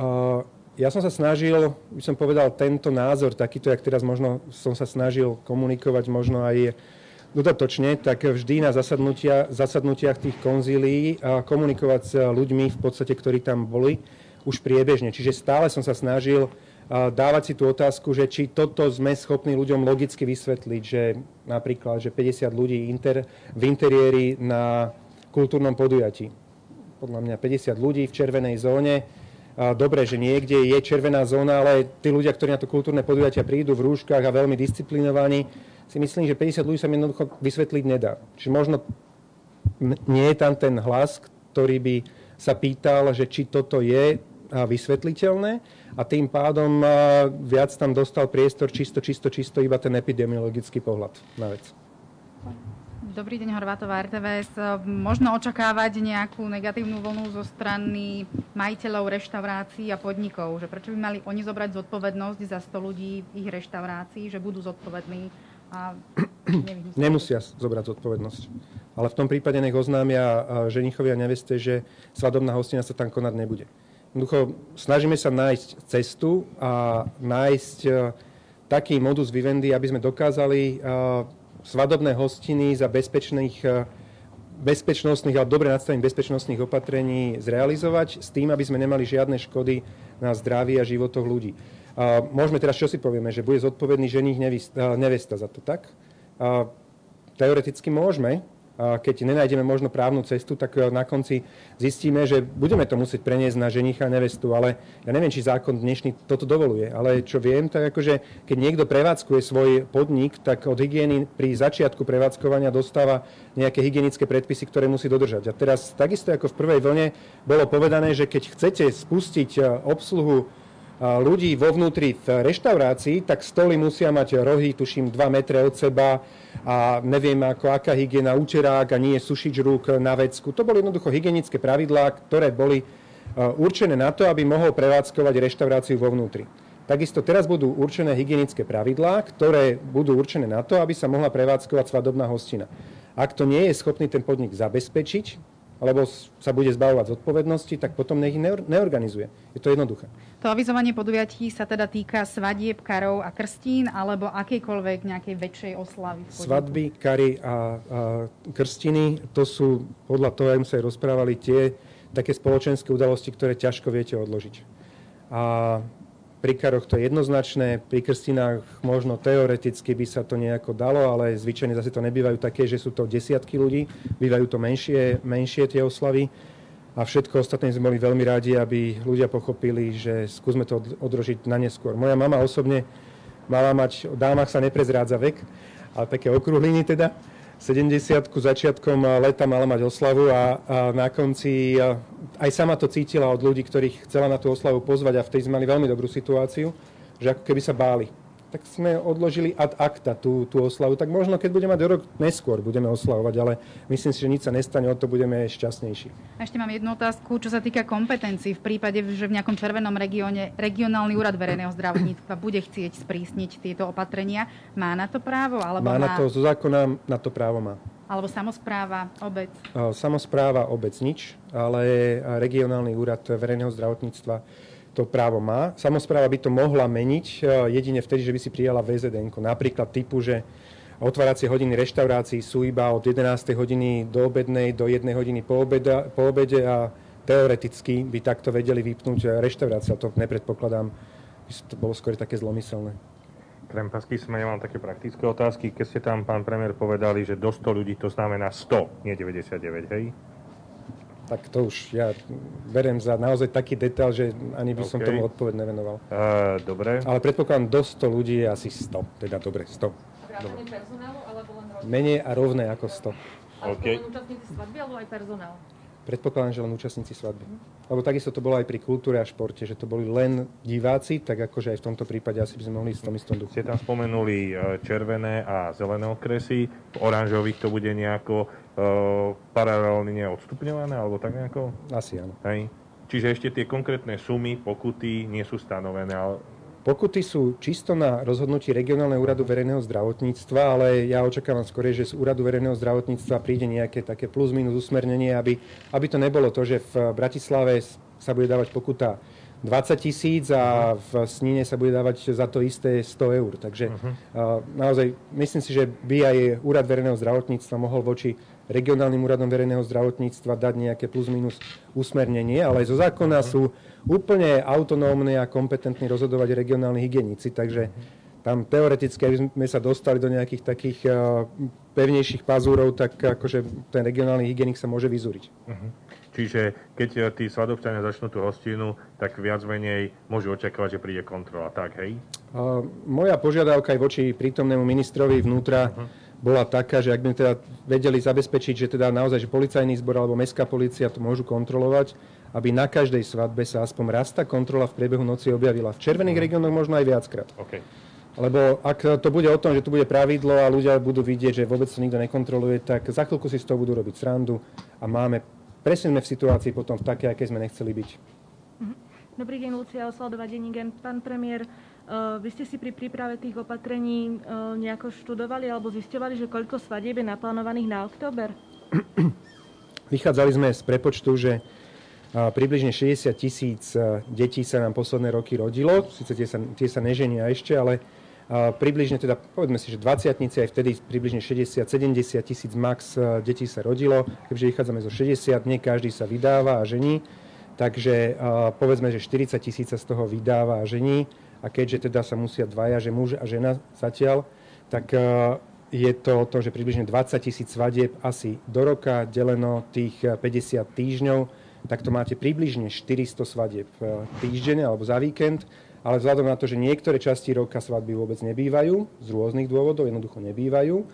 Uh, ja som sa snažil, by som povedal, tento názor, takýto, jak teraz možno som sa snažil komunikovať možno aj dodatočne, tak vždy na zasadnutia, zasadnutiach tých konzílií a komunikovať s ľuďmi v podstate, ktorí tam boli už priebežne. Čiže stále som sa snažil dávať si tú otázku, že či toto sme schopní ľuďom logicky vysvetliť, že napríklad, že 50 ľudí inter, v interiéri na kultúrnom podujatí. Podľa mňa 50 ľudí v červenej zóne. Dobre, že niekde je červená zóna, ale tí ľudia, ktorí na to kultúrne podujatia prídu v rúškach a veľmi disciplinovaní, si myslím, že 50 ľudí sa mi jednoducho vysvetliť nedá. Čiže možno nie je tam ten hlas, ktorý by sa pýtal, že či toto je vysvetliteľné a tým pádom viac tam dostal priestor čisto, čisto, čisto iba ten epidemiologický pohľad na vec. Dobrý deň, Horvátová RTVS. Možno očakávať nejakú negatívnu vlnu zo strany majiteľov reštaurácií a podnikov, že prečo by mali oni zobrať zodpovednosť za 100 ľudí ich reštaurácií, že budú zodpovední a Nemusia zobrať zodpovednosť. Ale v tom prípade nech oznámia ženichovia neveste, že svadobná hostina sa tam konať nebude. Jednoducho snažíme sa nájsť cestu a nájsť uh, taký modus vivendi, aby sme dokázali uh, svadobné hostiny za bezpečných, uh, bezpečnostných a dobre nastavených bezpečnostných opatrení zrealizovať s tým, aby sme nemali žiadne škody na zdraví a životoch ľudí. Môžeme teraz čo si povieme, že bude zodpovedný ženich nevesta za to, tak? Teoreticky môžeme, keď nenájdeme možno právnu cestu, tak e, na konci zistíme, že budeme to musieť preniesť na ženicha a nevestu. Ale ja neviem, či zákon dnešný toto dovoluje. Ale čo viem, tak akože keď niekto prevádzkuje svoj podnik, tak od hygieny pri začiatku prevádzkovania dostáva nejaké hygienické predpisy, ktoré musí dodržať. A teraz takisto ako v prvej vlne bolo povedané, že keď chcete spustiť e, obsluhu ľudí vo vnútri v reštaurácii, tak stoly musia mať rohy, tuším, 2 metre od seba a neviem ako, aká hygiena, účerák a nie sušič rúk na vecku. To boli jednoducho hygienické pravidlá, ktoré boli e, určené na to, aby mohol prevádzkovať reštauráciu vo vnútri. Takisto teraz budú určené hygienické pravidlá, ktoré budú určené na to, aby sa mohla prevádzkovať svadobná hostina. Ak to nie je schopný ten podnik zabezpečiť, alebo sa bude zbavovať zodpovednosti, tak potom nech ich neorganizuje. Je to jednoduché. To avizovanie podujatí sa teda týka svadieb, karov a krstín alebo akejkoľvek nejakej väčšej oslavy? Svadby, kary a, a krstiny, to sú podľa toho, ako sa aj rozprávali, tie také spoločenské udalosti, ktoré ťažko viete odložiť. A pri karoch to je jednoznačné, pri krstinách možno teoreticky by sa to nejako dalo, ale zvyčajne zase to nebývajú také, že sú to desiatky ľudí, bývajú to menšie, menšie tie oslavy. A všetko ostatné sme boli veľmi rádi, aby ľudia pochopili, že skúsme to odrožiť na neskôr. Moja mama osobne mala mať, o dámach sa neprezrádza vek, ale také okrúhliny teda 70 začiatkom leta mala mať oslavu a, a na konci aj sama to cítila od ľudí, ktorých chcela na tú oslavu pozvať a vtedy sme mali veľmi dobrú situáciu, že ako keby sa báli tak sme odložili ad acta tú, tú oslavu. Tak možno, keď budeme mať rok neskôr, budeme oslavovať, ale myslím si, že nič sa nestane, o to budeme šťastnejší. A ešte mám jednu otázku, čo sa týka kompetencií. V prípade, že v nejakom červenom regióne regionálny úrad verejného zdravotníctva bude chcieť sprísniť tieto opatrenia, má na to právo? Alebo má, má na to, zo zákona na to právo má. Alebo samozpráva, obec? Samozpráva, obec nič, ale regionálny úrad verejného zdravotníctva to právo má. Samozpráva by to mohla meniť e, jedine vtedy, že by si prijala VZN. Napríklad typu, že otváracie hodiny reštaurácií sú iba od 11. hodiny do obednej do 1 hodiny po, obeda, po obede a teoreticky by takto vedeli vypnúť reštauráciu. To nepredpokladám, že to bolo skôr také zlomyselné. Krempasky sme nemám také praktické otázky. Keď ste tam, pán premiér, povedali, že do 100 ľudí to znamená 100, nie 99, hej? Tak to už ja berem za naozaj taký detail, že ani by okay. som tomu odpoveď nevenoval. Uh, dobre. Ale predpokladám, do 100 ľudí je asi 100, teda dobre, 100. Vrátanie personálu, alebo len Menej a rovné ako 100. Ale okay. len účastníci svadby, alebo aj personál? Predpokladám, že len účastníci svadby. Lebo takisto to bolo aj pri kultúre a športe, že to boli len diváci, tak akože aj v tomto prípade asi by sme mohli ísť v tom istom duchu. Ste tam spomenuli e, červené a zelené okresy, v oranžových to bude nejako uh, paralelne neodstupňované, alebo tak nejako? Asi áno. Hej. Čiže ešte tie konkrétne sumy, pokuty nie sú stanovené, ale Pokuty sú čisto na rozhodnutí regionálneho úradu verejného zdravotníctva, ale ja očakávam skôr, že z úradu verejného zdravotníctva príde nejaké také plus minus usmernenie, aby, aby to nebolo to, že v Bratislave sa bude dávať pokuta 20 tisíc a v Snine sa bude dávať za to isté 100 eur. Takže uh-huh. naozaj myslím si, že by aj úrad verejného zdravotníctva mohol voči regionálnym úradom verejného zdravotníctva dať nejaké plus minus usmernenie, ale zo zákona sú úplne autonómne a kompetentní rozhodovať regionálni hygienici, takže tam teoreticky, aby sme sa dostali do nejakých takých uh, pevnejších pazúrov, tak akože ten regionálny hygienik sa môže vyzúriť. Uh-huh. Čiže keď eh, tí svadobčania začnú tú hostinu, tak viac menej môžu očakávať, že príde kontrola, tak hej? Uh, moja požiadavka aj voči prítomnému ministrovi vnútra uh-huh bola taká, že ak by teda vedeli zabezpečiť, že teda naozaj, že policajný zbor alebo mestská policia to môžu kontrolovať, aby na každej svadbe sa aspoň raz tá kontrola v priebehu noci objavila. V červených uh-huh. regiónoch možno aj viackrát. Okay. Lebo ak to bude o tom, že tu bude pravidlo a ľudia budú vidieť, že vôbec to nikto nekontroluje, tak za chvíľku si z toho budú robiť srandu a máme, presne sme v situácii potom v také, aké sme nechceli byť. Mhm. Dobrý deň, Lucia Osladová, Denigen. Pán premiér, Uh, vy ste si pri príprave tých opatrení uh, nejako študovali alebo zisťovali, že koľko svadieb je naplánovaných na október? Vychádzali sme z prepočtu, že približne 60 tisíc detí sa nám posledné roky rodilo. Sice tie sa, tie sa neženia ešte, ale približne teda, povedzme si, že 20 aj vtedy približne 60-70 tisíc max detí sa rodilo. Keďže vychádzame zo 60, nie každý sa vydáva a žení. Takže povedzme, že 40 tisíc sa z toho vydáva a žení a keďže teda sa musia dvaja, že muž a žena zatiaľ, tak e, je to to, že približne 20 tisíc svadieb asi do roka, deleno tých 50 e, týždňov, tak to máte približne 400 svadieb e, týždenne alebo za víkend, ale vzhľadom na to, že niektoré časti roka svadby vôbec nebývajú, z rôznych dôvodov jednoducho nebývajú,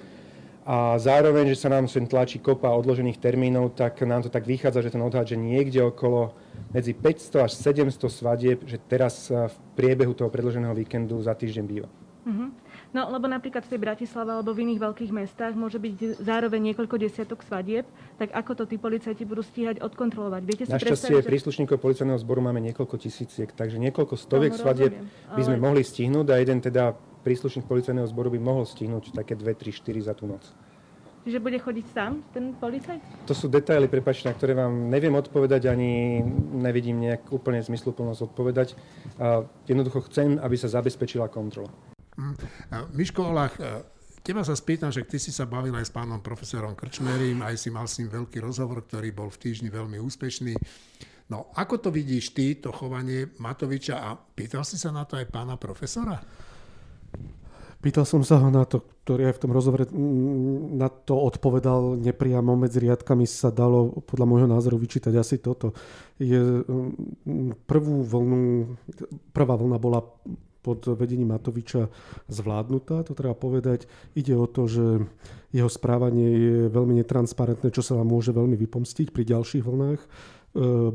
a zároveň, že sa nám sem tlačí kopa odložených termínov, tak nám to tak vychádza, že ten odhad, že niekde okolo medzi 500 až 700 svadieb, že teraz v priebehu toho predloženého víkendu za týždeň býva. Uh-huh. No, lebo napríklad v tej Bratislave alebo v iných veľkých mestách môže byť zároveň niekoľko desiatok svadieb, tak ako to tí policajti budú stíhať odkontrolovať? Viete si Našťastie že... príslušníkov policajného zboru máme niekoľko tisíciek, takže niekoľko stoviek svadieb by sme ale... mohli stihnúť a jeden teda príslušník policajného zboru by mohol stihnúť také 2, 3, 4 za tú noc. Čiže bude chodiť sám ten policajt? To sú detaily, prepačte, na ktoré vám neviem odpovedať, ani nevidím nejak úplne zmysluplnosť odpovedať. A jednoducho chcem, aby sa zabezpečila kontrola. Mm. Miško Olach, e, teba sa spýtam, že ty si sa bavil aj s pánom profesorom Krčmerim, aj si mal s ním veľký rozhovor, ktorý bol v týždni veľmi úspešný. No, ako to vidíš ty, to chovanie Matoviča a pýtal si sa na to aj pána profesora? Pýtal som sa ho na to, ktorý aj v tom rozhovore mm, na to odpovedal nepriamo medzi riadkami sa dalo podľa môjho názoru vyčítať asi toto. Je, mm, prvú vlnu, prvá vlna bola pod vedením Matoviča zvládnutá, to treba povedať. Ide o to, že jeho správanie je veľmi netransparentné, čo sa vám môže veľmi vypomstiť pri ďalších vlnách. E,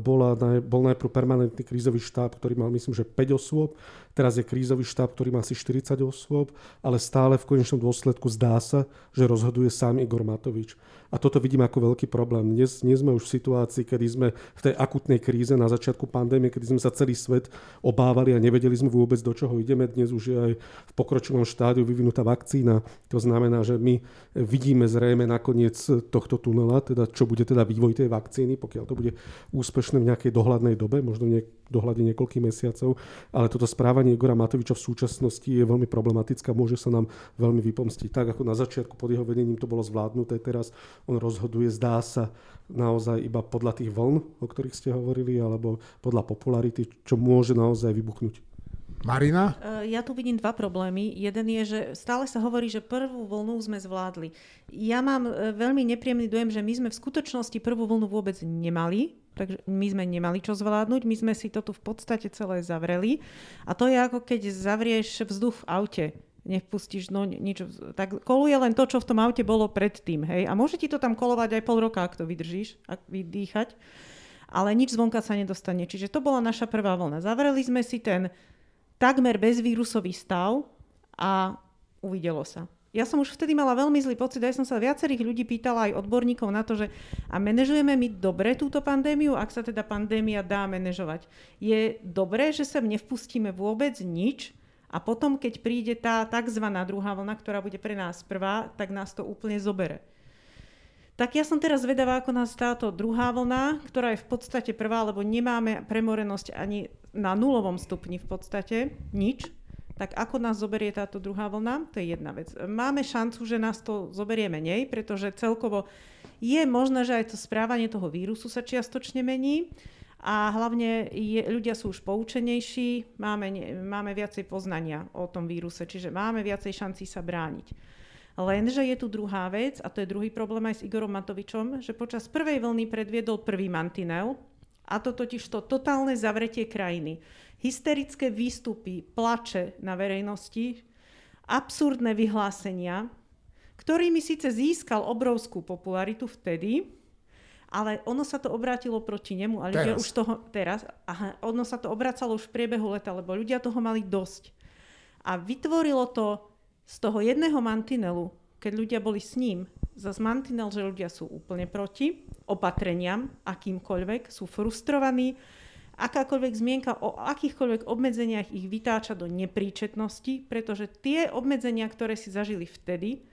bola, bol najprv permanentný krízový štáb, ktorý mal myslím, že 5 osôb, teraz je krízový štáb, ktorý má asi 40 osôb, ale stále v konečnom dôsledku zdá sa, že rozhoduje sám Igor Matovič. A toto vidím ako veľký problém. Dnes nie sme už v situácii, kedy sme v tej akutnej kríze na začiatku pandémie, kedy sme sa celý svet obávali a nevedeli sme vôbec, do čoho ideme. Dnes už je aj v pokročilom štádiu vyvinutá vakcína. To znamená, že my vidíme zrejme nakoniec tohto tunela, teda čo bude teda vývoj tej vakcíny, pokiaľ to bude úspešné v nejakej dohľadnej dobe, možno v dohľade niekoľkých mesiacov, ale toto správanie Igora Matoviča v súčasnosti je veľmi problematické a môže sa nám veľmi vypomstiť. Tak ako na začiatku pod jeho vedením to bolo zvládnuté, teraz on rozhoduje, zdá sa, naozaj iba podľa tých vln, o ktorých ste hovorili, alebo podľa popularity, čo môže naozaj vybuchnúť. Marina? E, ja tu vidím dva problémy. Jeden je, že stále sa hovorí, že prvú vlnu sme zvládli. Ja mám e, veľmi nepríjemný dojem, že my sme v skutočnosti prvú vlnu vôbec nemali, takže my sme nemali čo zvládnuť, my sme si to tu v podstate celé zavreli. A to je ako keď zavrieš vzduch v aute nevpustíš no nič. Tak koluje len to, čo v tom aute bolo predtým. Hej? A môže ti to tam kolovať aj pol roka, ak to vydržíš, ak vydýchať. Ale nič zvonka sa nedostane. Čiže to bola naša prvá vlna. Zavreli sme si ten takmer bezvírusový stav a uvidelo sa. Ja som už vtedy mala veľmi zlý pocit, aj som sa viacerých ľudí pýtala, aj odborníkov na to, že a manažujeme my dobre túto pandémiu, ak sa teda pandémia dá manažovať. Je dobré, že sem nevpustíme vôbec nič a potom, keď príde tá tzv. druhá vlna, ktorá bude pre nás prvá, tak nás to úplne zobere. Tak ja som teraz vedavá, ako nás táto druhá vlna, ktorá je v podstate prvá, lebo nemáme premorenosť ani na nulovom stupni v podstate, nič, tak ako nás zoberie táto druhá vlna, to je jedna vec. Máme šancu, že nás to zoberie menej, pretože celkovo je možné, že aj to správanie toho vírusu sa čiastočne mení a hlavne je, ľudia sú už poučenejší, máme, máme viacej poznania o tom víruse, čiže máme viacej šancí sa brániť. Lenže je tu druhá vec, a to je druhý problém aj s Igorom Matovičom, že počas prvej vlny predviedol prvý mantinel, a to totiž to totálne zavretie krajiny hysterické výstupy, plače na verejnosti, absurdné vyhlásenia, ktorými síce získal obrovskú popularitu vtedy, ale ono sa to obrátilo proti nemu a ľudia teraz. už toho teraz, aha, ono sa to obracalo už v priebehu leta, lebo ľudia toho mali dosť. A vytvorilo to z toho jedného mantinelu, keď ľudia boli s ním, za mantinel, že ľudia sú úplne proti opatreniam, akýmkoľvek, sú frustrovaní, akákoľvek zmienka o akýchkoľvek obmedzeniach ich vytáča do nepríčetnosti, pretože tie obmedzenia, ktoré si zažili vtedy,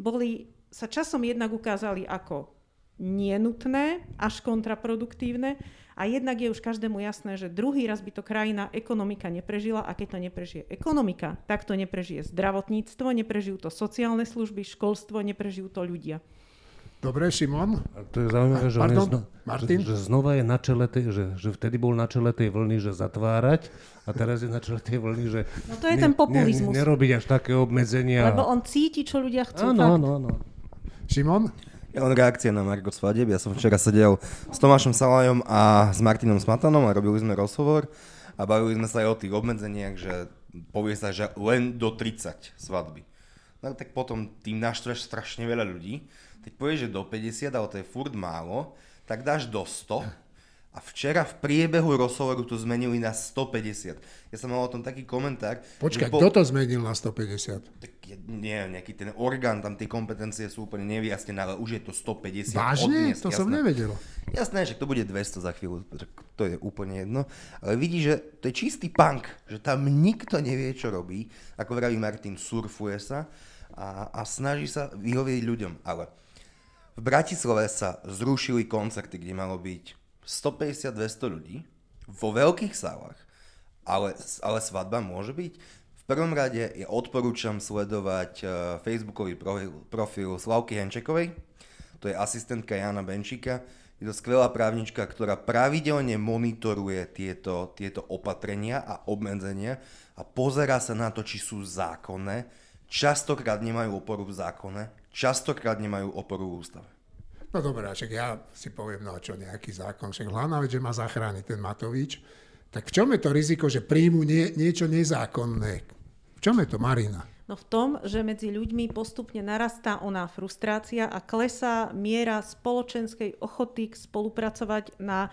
boli, sa časom jednak ukázali ako nenutné, až kontraproduktívne a jednak je už každému jasné, že druhý raz by to krajina, ekonomika neprežila a keď to neprežije ekonomika, tak to neprežije zdravotníctvo, neprežijú to sociálne služby, školstvo, neprežijú to ľudia. Dobre, Šimon? A to je zaujímavé, že, Pardon, zno, Martin? Že, že znova je na čele tej, že, že vtedy bol na čele tej vlny, že zatvárať a teraz je na čele tej vlny, že no to je ne, ten populizmus. Ne, nerobiť až také obmedzenia. Lebo on cíti, čo ľudia chcú. Áno, áno, áno. Šimon? Ja len reakcia na Marko Svadeb. Ja som včera sedel s Tomášom Salajom a s Martinom Smatanom a robili sme rozhovor a bavili sme sa aj o tých obmedzeniach, že povie sa, že len do 30 svadby. No tak potom tým naštveš strašne veľa ľudí keď povieš, že do 50, ale to je furt málo, tak dáš do 100 a včera v priebehu rozhovoru to zmenili na 150. Ja som mal o tom taký komentár. Počkaj, po... kto to zmenil na 150? Tak nie, nejaký ten orgán, tam tie kompetencie sú úplne nevyjasnené, ale už je to 150. Vážne? Dnes, to jasné. som nevedel. Jasné, že to bude 200 za chvíľu, to je úplne jedno. Ale vidíš, že to je čistý punk, že tam nikto nevie, čo robí. Ako vraví Martin, surfuje sa a, a snaží sa vyhovieť ľuďom. Ale v Bratislave sa zrušili koncerty, kde malo byť 150-200 ľudí vo veľkých sálach, ale, ale svadba môže byť. V prvom rade ja odporúčam sledovať uh, facebookový profil, profil Slavky Henčekovej, to je asistentka Jana Benčíka, je to skvelá právnička, ktorá pravidelne monitoruje tieto, tieto opatrenia a obmedzenia a pozera sa na to, či sú zákonné. Častokrát nemajú oporu v zákone, častokrát nemajú oporu v ústave. No dobré, však ja si poviem, no čo, nejaký zákon, však hlavná vec, že má zachrániť ten Matovič. Tak v čom je to riziko, že príjmu nie, niečo nezákonné? V čom je to, Marina? No v tom, že medzi ľuďmi postupne narastá oná frustrácia a klesá miera spoločenskej ochoty spolupracovať na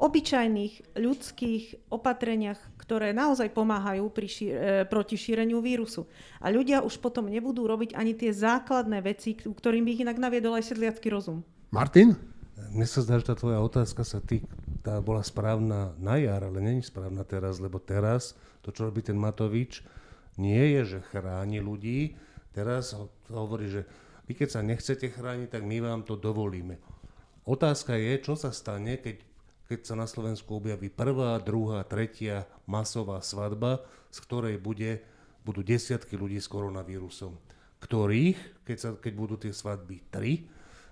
obyčajných ľudských opatreniach, ktoré naozaj pomáhajú pri šír, e, proti šíreniu vírusu. A ľudia už potom nebudú robiť ani tie základné veci, ktorým by ich inak naviedol aj sedliacký rozum. Martin? Mne sa zdá, že tá tvoja otázka sa tý, tá bola správna na jar, ale není správna teraz, lebo teraz to, čo robí ten Matovič, nie je, že chráni ľudí. Teraz hovorí, že vy keď sa nechcete chrániť, tak my vám to dovolíme. Otázka je, čo sa stane, keď keď sa na Slovensku objaví prvá, druhá, tretia masová svadba, z ktorej bude, budú desiatky ľudí s koronavírusom, ktorých, keď, sa, keď budú tie svadby tri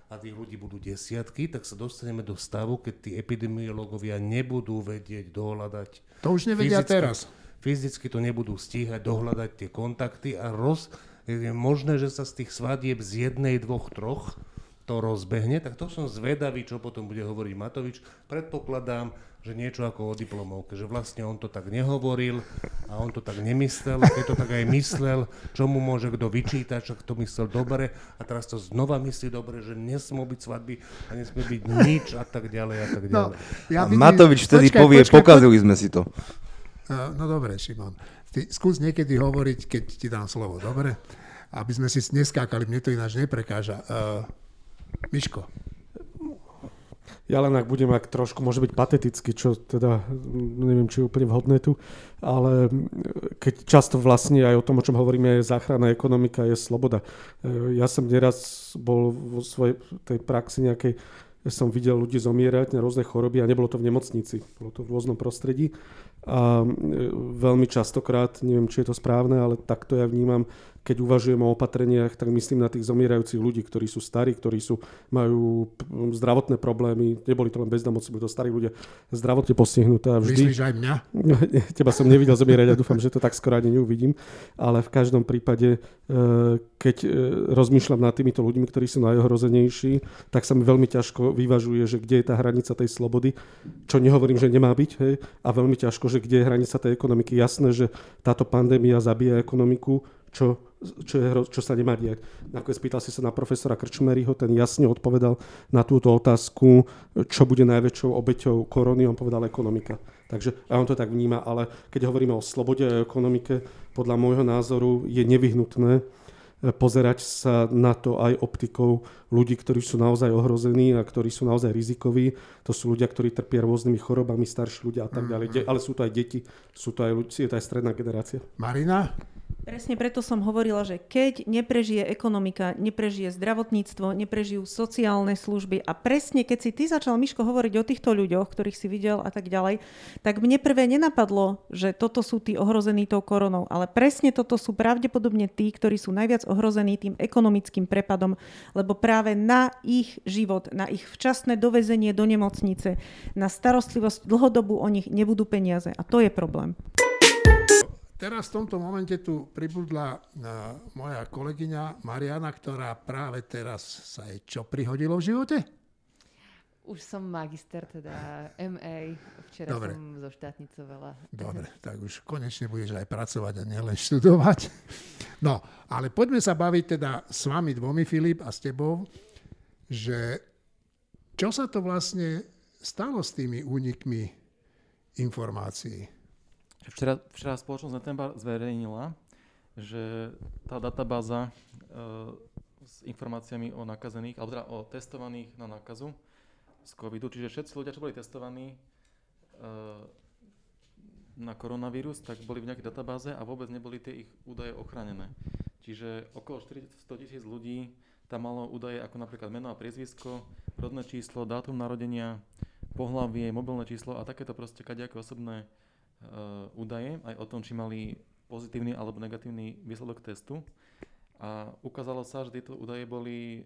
a tých ľudí budú desiatky, tak sa dostaneme do stavu, keď tí epidemiológovia nebudú vedieť dohľadať. To už nevedia fyzicky, teraz. Fyzicky to nebudú stíhať dohľadať tie kontakty a roz, je možné, že sa z tých svadieb z jednej, dvoch, troch to rozbehne, tak to som zvedavý, čo potom bude hovoriť Matovič. Predpokladám, že niečo ako o diplomovke, že vlastne on to tak nehovoril a on to tak nemyslel, a keď to tak aj myslel, čo mu môže kto vyčítať, že to myslel dobre a teraz to znova myslí dobre, že nesmú byť svadby a nesmie byť nič a tak ďalej a tak no, ďalej. No, ja vidím, Matovič vtedy počkaj, povie, počkaj, pokazili sme si to. No dobre, Šimon. Ty skús niekedy hovoriť, keď ti dám slovo, dobre? Aby sme si neskákali, mne to ináč neprekáža. Uh, Miško. Ja len ak budem ak trošku, môže byť pateticky, čo teda neviem, či je úplne vhodné tu, ale keď často vlastne aj o tom, o čom hovoríme, je záchrana ekonomika, je sloboda. E, ja som neraz bol vo svojej tej praxi nejakej, som videl ľudí zomierať na rôzne choroby a nebolo to v nemocnici, bolo to v rôznom prostredí a e, veľmi častokrát, neviem, či je to správne, ale takto ja vnímam, keď uvažujem o opatreniach, tak myslím na tých zomierajúcich ľudí, ktorí sú starí, ktorí sú, majú zdravotné problémy, neboli to len bezdomovci, boli to starí ľudia zdravotne postihnuté. A vždy... Myslíš aj mňa? [LAUGHS] Teba som nevidel zomierať a dúfam, že to tak skoro ani neuvidím, ale v každom prípade, e, keď e, rozmýšľam nad týmito ľuďmi, ktorí sú najohrozenejší, tak sa mi veľmi ťažko vyvažuje, že kde je tá hranica tej slobody, čo nehovorím, že nemá byť, hej, a veľmi ťažko, že kde je hranica tej ekonomiky. Jasné, že táto pandémia zabíja ekonomiku, čo, čo, je, čo sa nemá diať. Nakoniec spýtal si sa na profesora Krčmeryho, ten jasne odpovedal na túto otázku, čo bude najväčšou obeťou korony, on povedal ekonomika. Takže a on to tak vníma, ale keď hovoríme o slobode a ekonomike, podľa môjho názoru je nevyhnutné eh, pozerať sa na to aj optikou ľudí, ktorí sú naozaj ohrození a ktorí sú naozaj rizikoví. To sú ľudia, ktorí trpia rôznymi chorobami, starší ľudia a tak ďalej. Mm-hmm. Ale sú to aj deti, sú to aj, je to aj stredná generácia. Marina? Presne preto som hovorila, že keď neprežije ekonomika, neprežije zdravotníctvo, neprežijú sociálne služby a presne keď si ty začal, Miško, hovoriť o týchto ľuďoch, ktorých si videl a tak ďalej, tak mne prvé nenapadlo, že toto sú tí ohrození tou koronou, ale presne toto sú pravdepodobne tí, ktorí sú najviac ohrození tým ekonomickým prepadom, lebo práve na ich život, na ich včasné dovezenie do nemocnice, na starostlivosť dlhodobu o nich nebudú peniaze a to je problém. Teraz v tomto momente tu pribudla moja kolegyňa Mariana, ktorá práve teraz sa jej čo prihodilo v živote? Už som magister, teda MA. Včera Dobre. som zoštátnicovala. Dobre, tak už konečne budeš aj pracovať a nielen študovať. No, ale poďme sa baviť teda s vami dvomi, Filip, a s tebou, že čo sa to vlastne stalo s tými únikmi informácií? Včera, včera spoločnosť Netembar zverejnila, že tá databáza e, s informáciami o nakazených, alebo teda o testovaných na nákazu z covidu, čiže všetci ľudia, čo boli testovaní e, na koronavírus, tak boli v nejakej databáze a vôbec neboli tie ich údaje ochránené. Čiže okolo 400 tisíc ľudí tam malo údaje ako napríklad meno a priezvisko, rodné číslo, dátum narodenia, pohlavie, mobilné číslo a takéto proste kadejaké osobné údaje aj o tom, či mali pozitívny alebo negatívny výsledok testu. A ukázalo sa, že tieto údaje boli eh,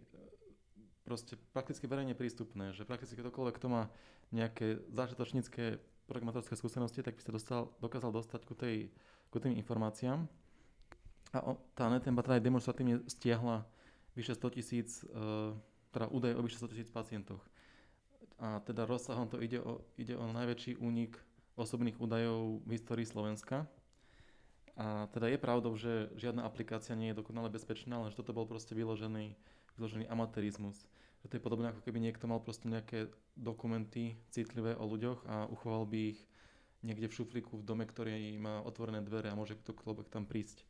proste prakticky verejne prístupné, že prakticky ktokoľvek, kto má nejaké začiatočnícke programátorské skúsenosti, tak by sa dostal, dokázal dostať ku, tej, ku tým informáciám. A o, tá Netemba teda aj demonstratívne stiahla vyše 100 tisíc, uh, teda údaje o vyše 100 tisíc pacientoch. A teda rozsahom to ide o, ide o najväčší únik osobných údajov v histórii Slovenska. A teda je pravdou, že žiadna aplikácia nie je dokonale bezpečná, ale že toto bol proste vyložený, vyložený amatérizmus. Že to je podobné, ako keby niekto mal proste nejaké dokumenty citlivé o ľuďoch a uchoval by ich niekde v šuflíku v dome, ktorý má otvorené dvere a môže ktokoľvek tam prísť.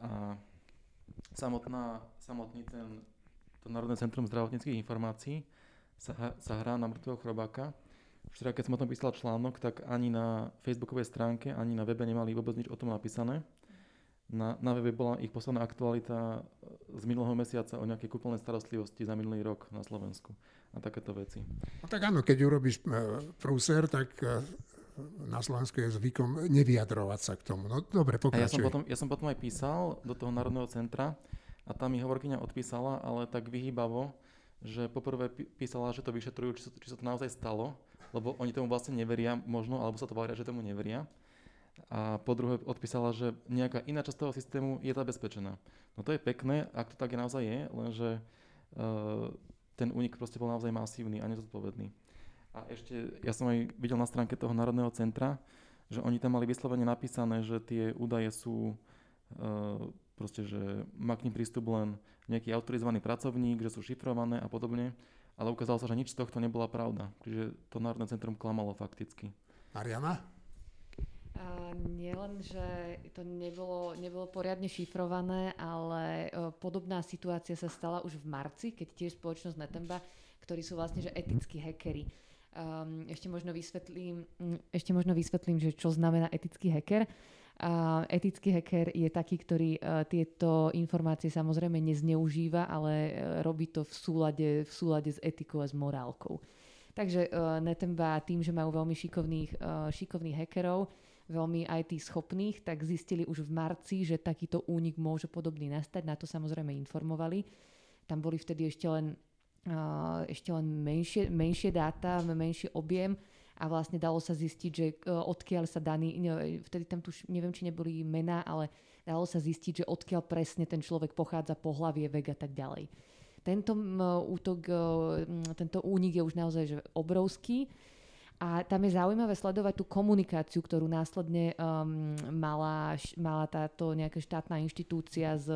A samotná, samotný ten, to Národné centrum zdravotníckých informácií sa, sa hrá na mŕtvého chrobáka Včera, keď som o tom písal článok, tak ani na facebookovej stránke, ani na webe nemali vôbec nič o tom napísané. Na, na webe bola ich posledná aktualita z minulého mesiaca o nejakej kúpeľnej starostlivosti za minulý rok na Slovensku a takéto veci. No tak áno, keď urobíš e, prúser, tak e, na Slovensku je zvykom nevyjadrovať sa k tomu. No dobre, pokračuj. A ja som, potom, ja som potom aj písal do toho Národného centra a tam mi hovorkyňa odpísala, ale tak vyhýbavo, že poprvé písala, že to vyšetrujú, či, či sa to naozaj stalo lebo oni tomu vlastne neveria možno, alebo sa to bavia, že tomu neveria. A po druhé odpísala, že nejaká iná časť toho systému je zabezpečená. No to je pekné, ak to tak je naozaj je, lenže ten únik proste bol naozaj masívny a nezodpovedný. A ešte, ja som aj videl na stránke toho Národného centra, že oni tam mali vyslovene napísané, že tie údaje sú proste, že má k ním prístup len nejaký autorizovaný pracovník, že sú šifrované a podobne, ale ukázalo sa, že nič z tohto nebola pravda. Čiže to Národné centrum klamalo fakticky. Mariana? Uh, nielen, že to nebolo, nebolo poriadne šifrované, ale uh, podobná situácia sa stala už v marci, keď tiež spoločnosť Netemba, ktorí sú vlastne že etickí hackery. Um, ešte, možno vysvetlím, ešte možno vysvetlím, že čo znamená etický hacker. A etický hacker je taký, ktorý uh, tieto informácie samozrejme nezneužíva, ale uh, robí to v súlade, v súlade s etikou a s morálkou. Takže uh, Netemba tým, že majú veľmi šikovných, šikovných hackerov, veľmi IT schopných, tak zistili už v marci, že takýto únik môže podobný nastať. Na to samozrejme informovali. Tam boli vtedy ešte len, ešte len menšie, menšie dáta, menší objem a vlastne dalo sa zistiť, že e, odkiaľ sa daný, vtedy tam tuž, neviem, či neboli mená, ale dalo sa zistiť, že odkiaľ presne ten človek pochádza, pohlavie, vek a tak ďalej. Tento útok, e, tento únik je už naozaj že obrovský a tam je zaujímavé sledovať tú komunikáciu, ktorú následne um, mala, mala táto nejaká štátna inštitúcia s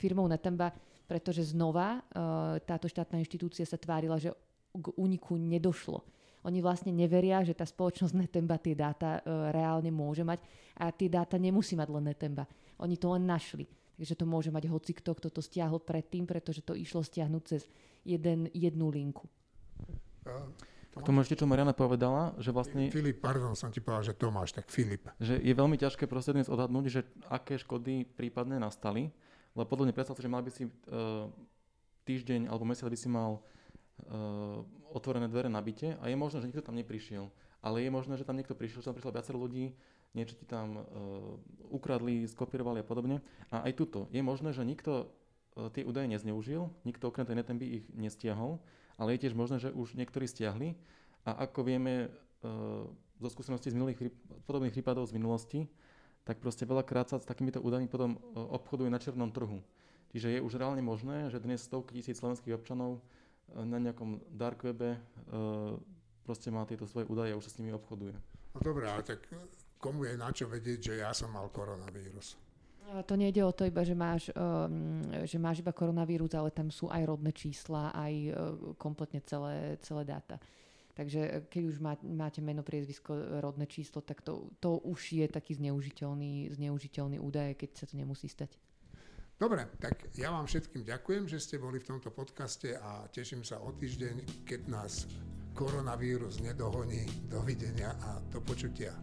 firmou Netemba, pretože znova uh, táto štátna inštitúcia sa tvárila, že k úniku nedošlo oni vlastne neveria, že tá spoločnosť Netemba tie dáta e, reálne môže mať a tie dáta nemusí mať len Netemba. Oni to len našli. Takže to môže mať hoci kto, kto to stiahol predtým, pretože to išlo stiahnuť cez jeden, jednu linku. K tomu ešte, čo Mariana povedala, že vlastne... Filip, pardon, som ti povedal, že Tomáš, tak Filip. Že je veľmi ťažké proste dnes odhadnúť, že aké škody prípadne nastali, lebo podľa mňa predstav že mal by si uh, týždeň alebo mesiac by si mal uh, otvorené dvere na byte a je možné, že nikto tam neprišiel. Ale je možné, že tam niekto prišiel, že tam prišlo viacero ľudí, niečo ti tam uh, ukradli, skopírovali a podobne. A aj tuto. Je možné, že nikto uh, tie údaje nezneužil, nikto okrem tej netemby ich nestiahol, ale je tiež možné, že už niektorí stiahli. A ako vieme uh, zo skúseností z minulých podobných prípadov z minulosti, tak proste veľakrát sa s takýmito údajmi potom obchodujú na černom trhu. Čiže je už reálne možné, že dnes stovky tisíc slovenských občanov na nejakom dark webe e, proste má tieto svoje údaje a už sa s nimi obchoduje. No dobré, ale tak komu je na čo vedieť, že ja som mal koronavírus? To nejde o to iba, že máš, um, že máš iba koronavírus, ale tam sú aj rodné čísla, aj uh, kompletne celé, celé dáta. Takže keď už má, máte meno, priezvisko, rodné číslo, tak to, to už je taký zneužiteľný, zneužiteľný údaj, keď sa to nemusí stať. Dobre, tak ja vám všetkým ďakujem, že ste boli v tomto podcaste a teším sa o týždeň, keď nás koronavírus nedohoní. Dovidenia a do počutia.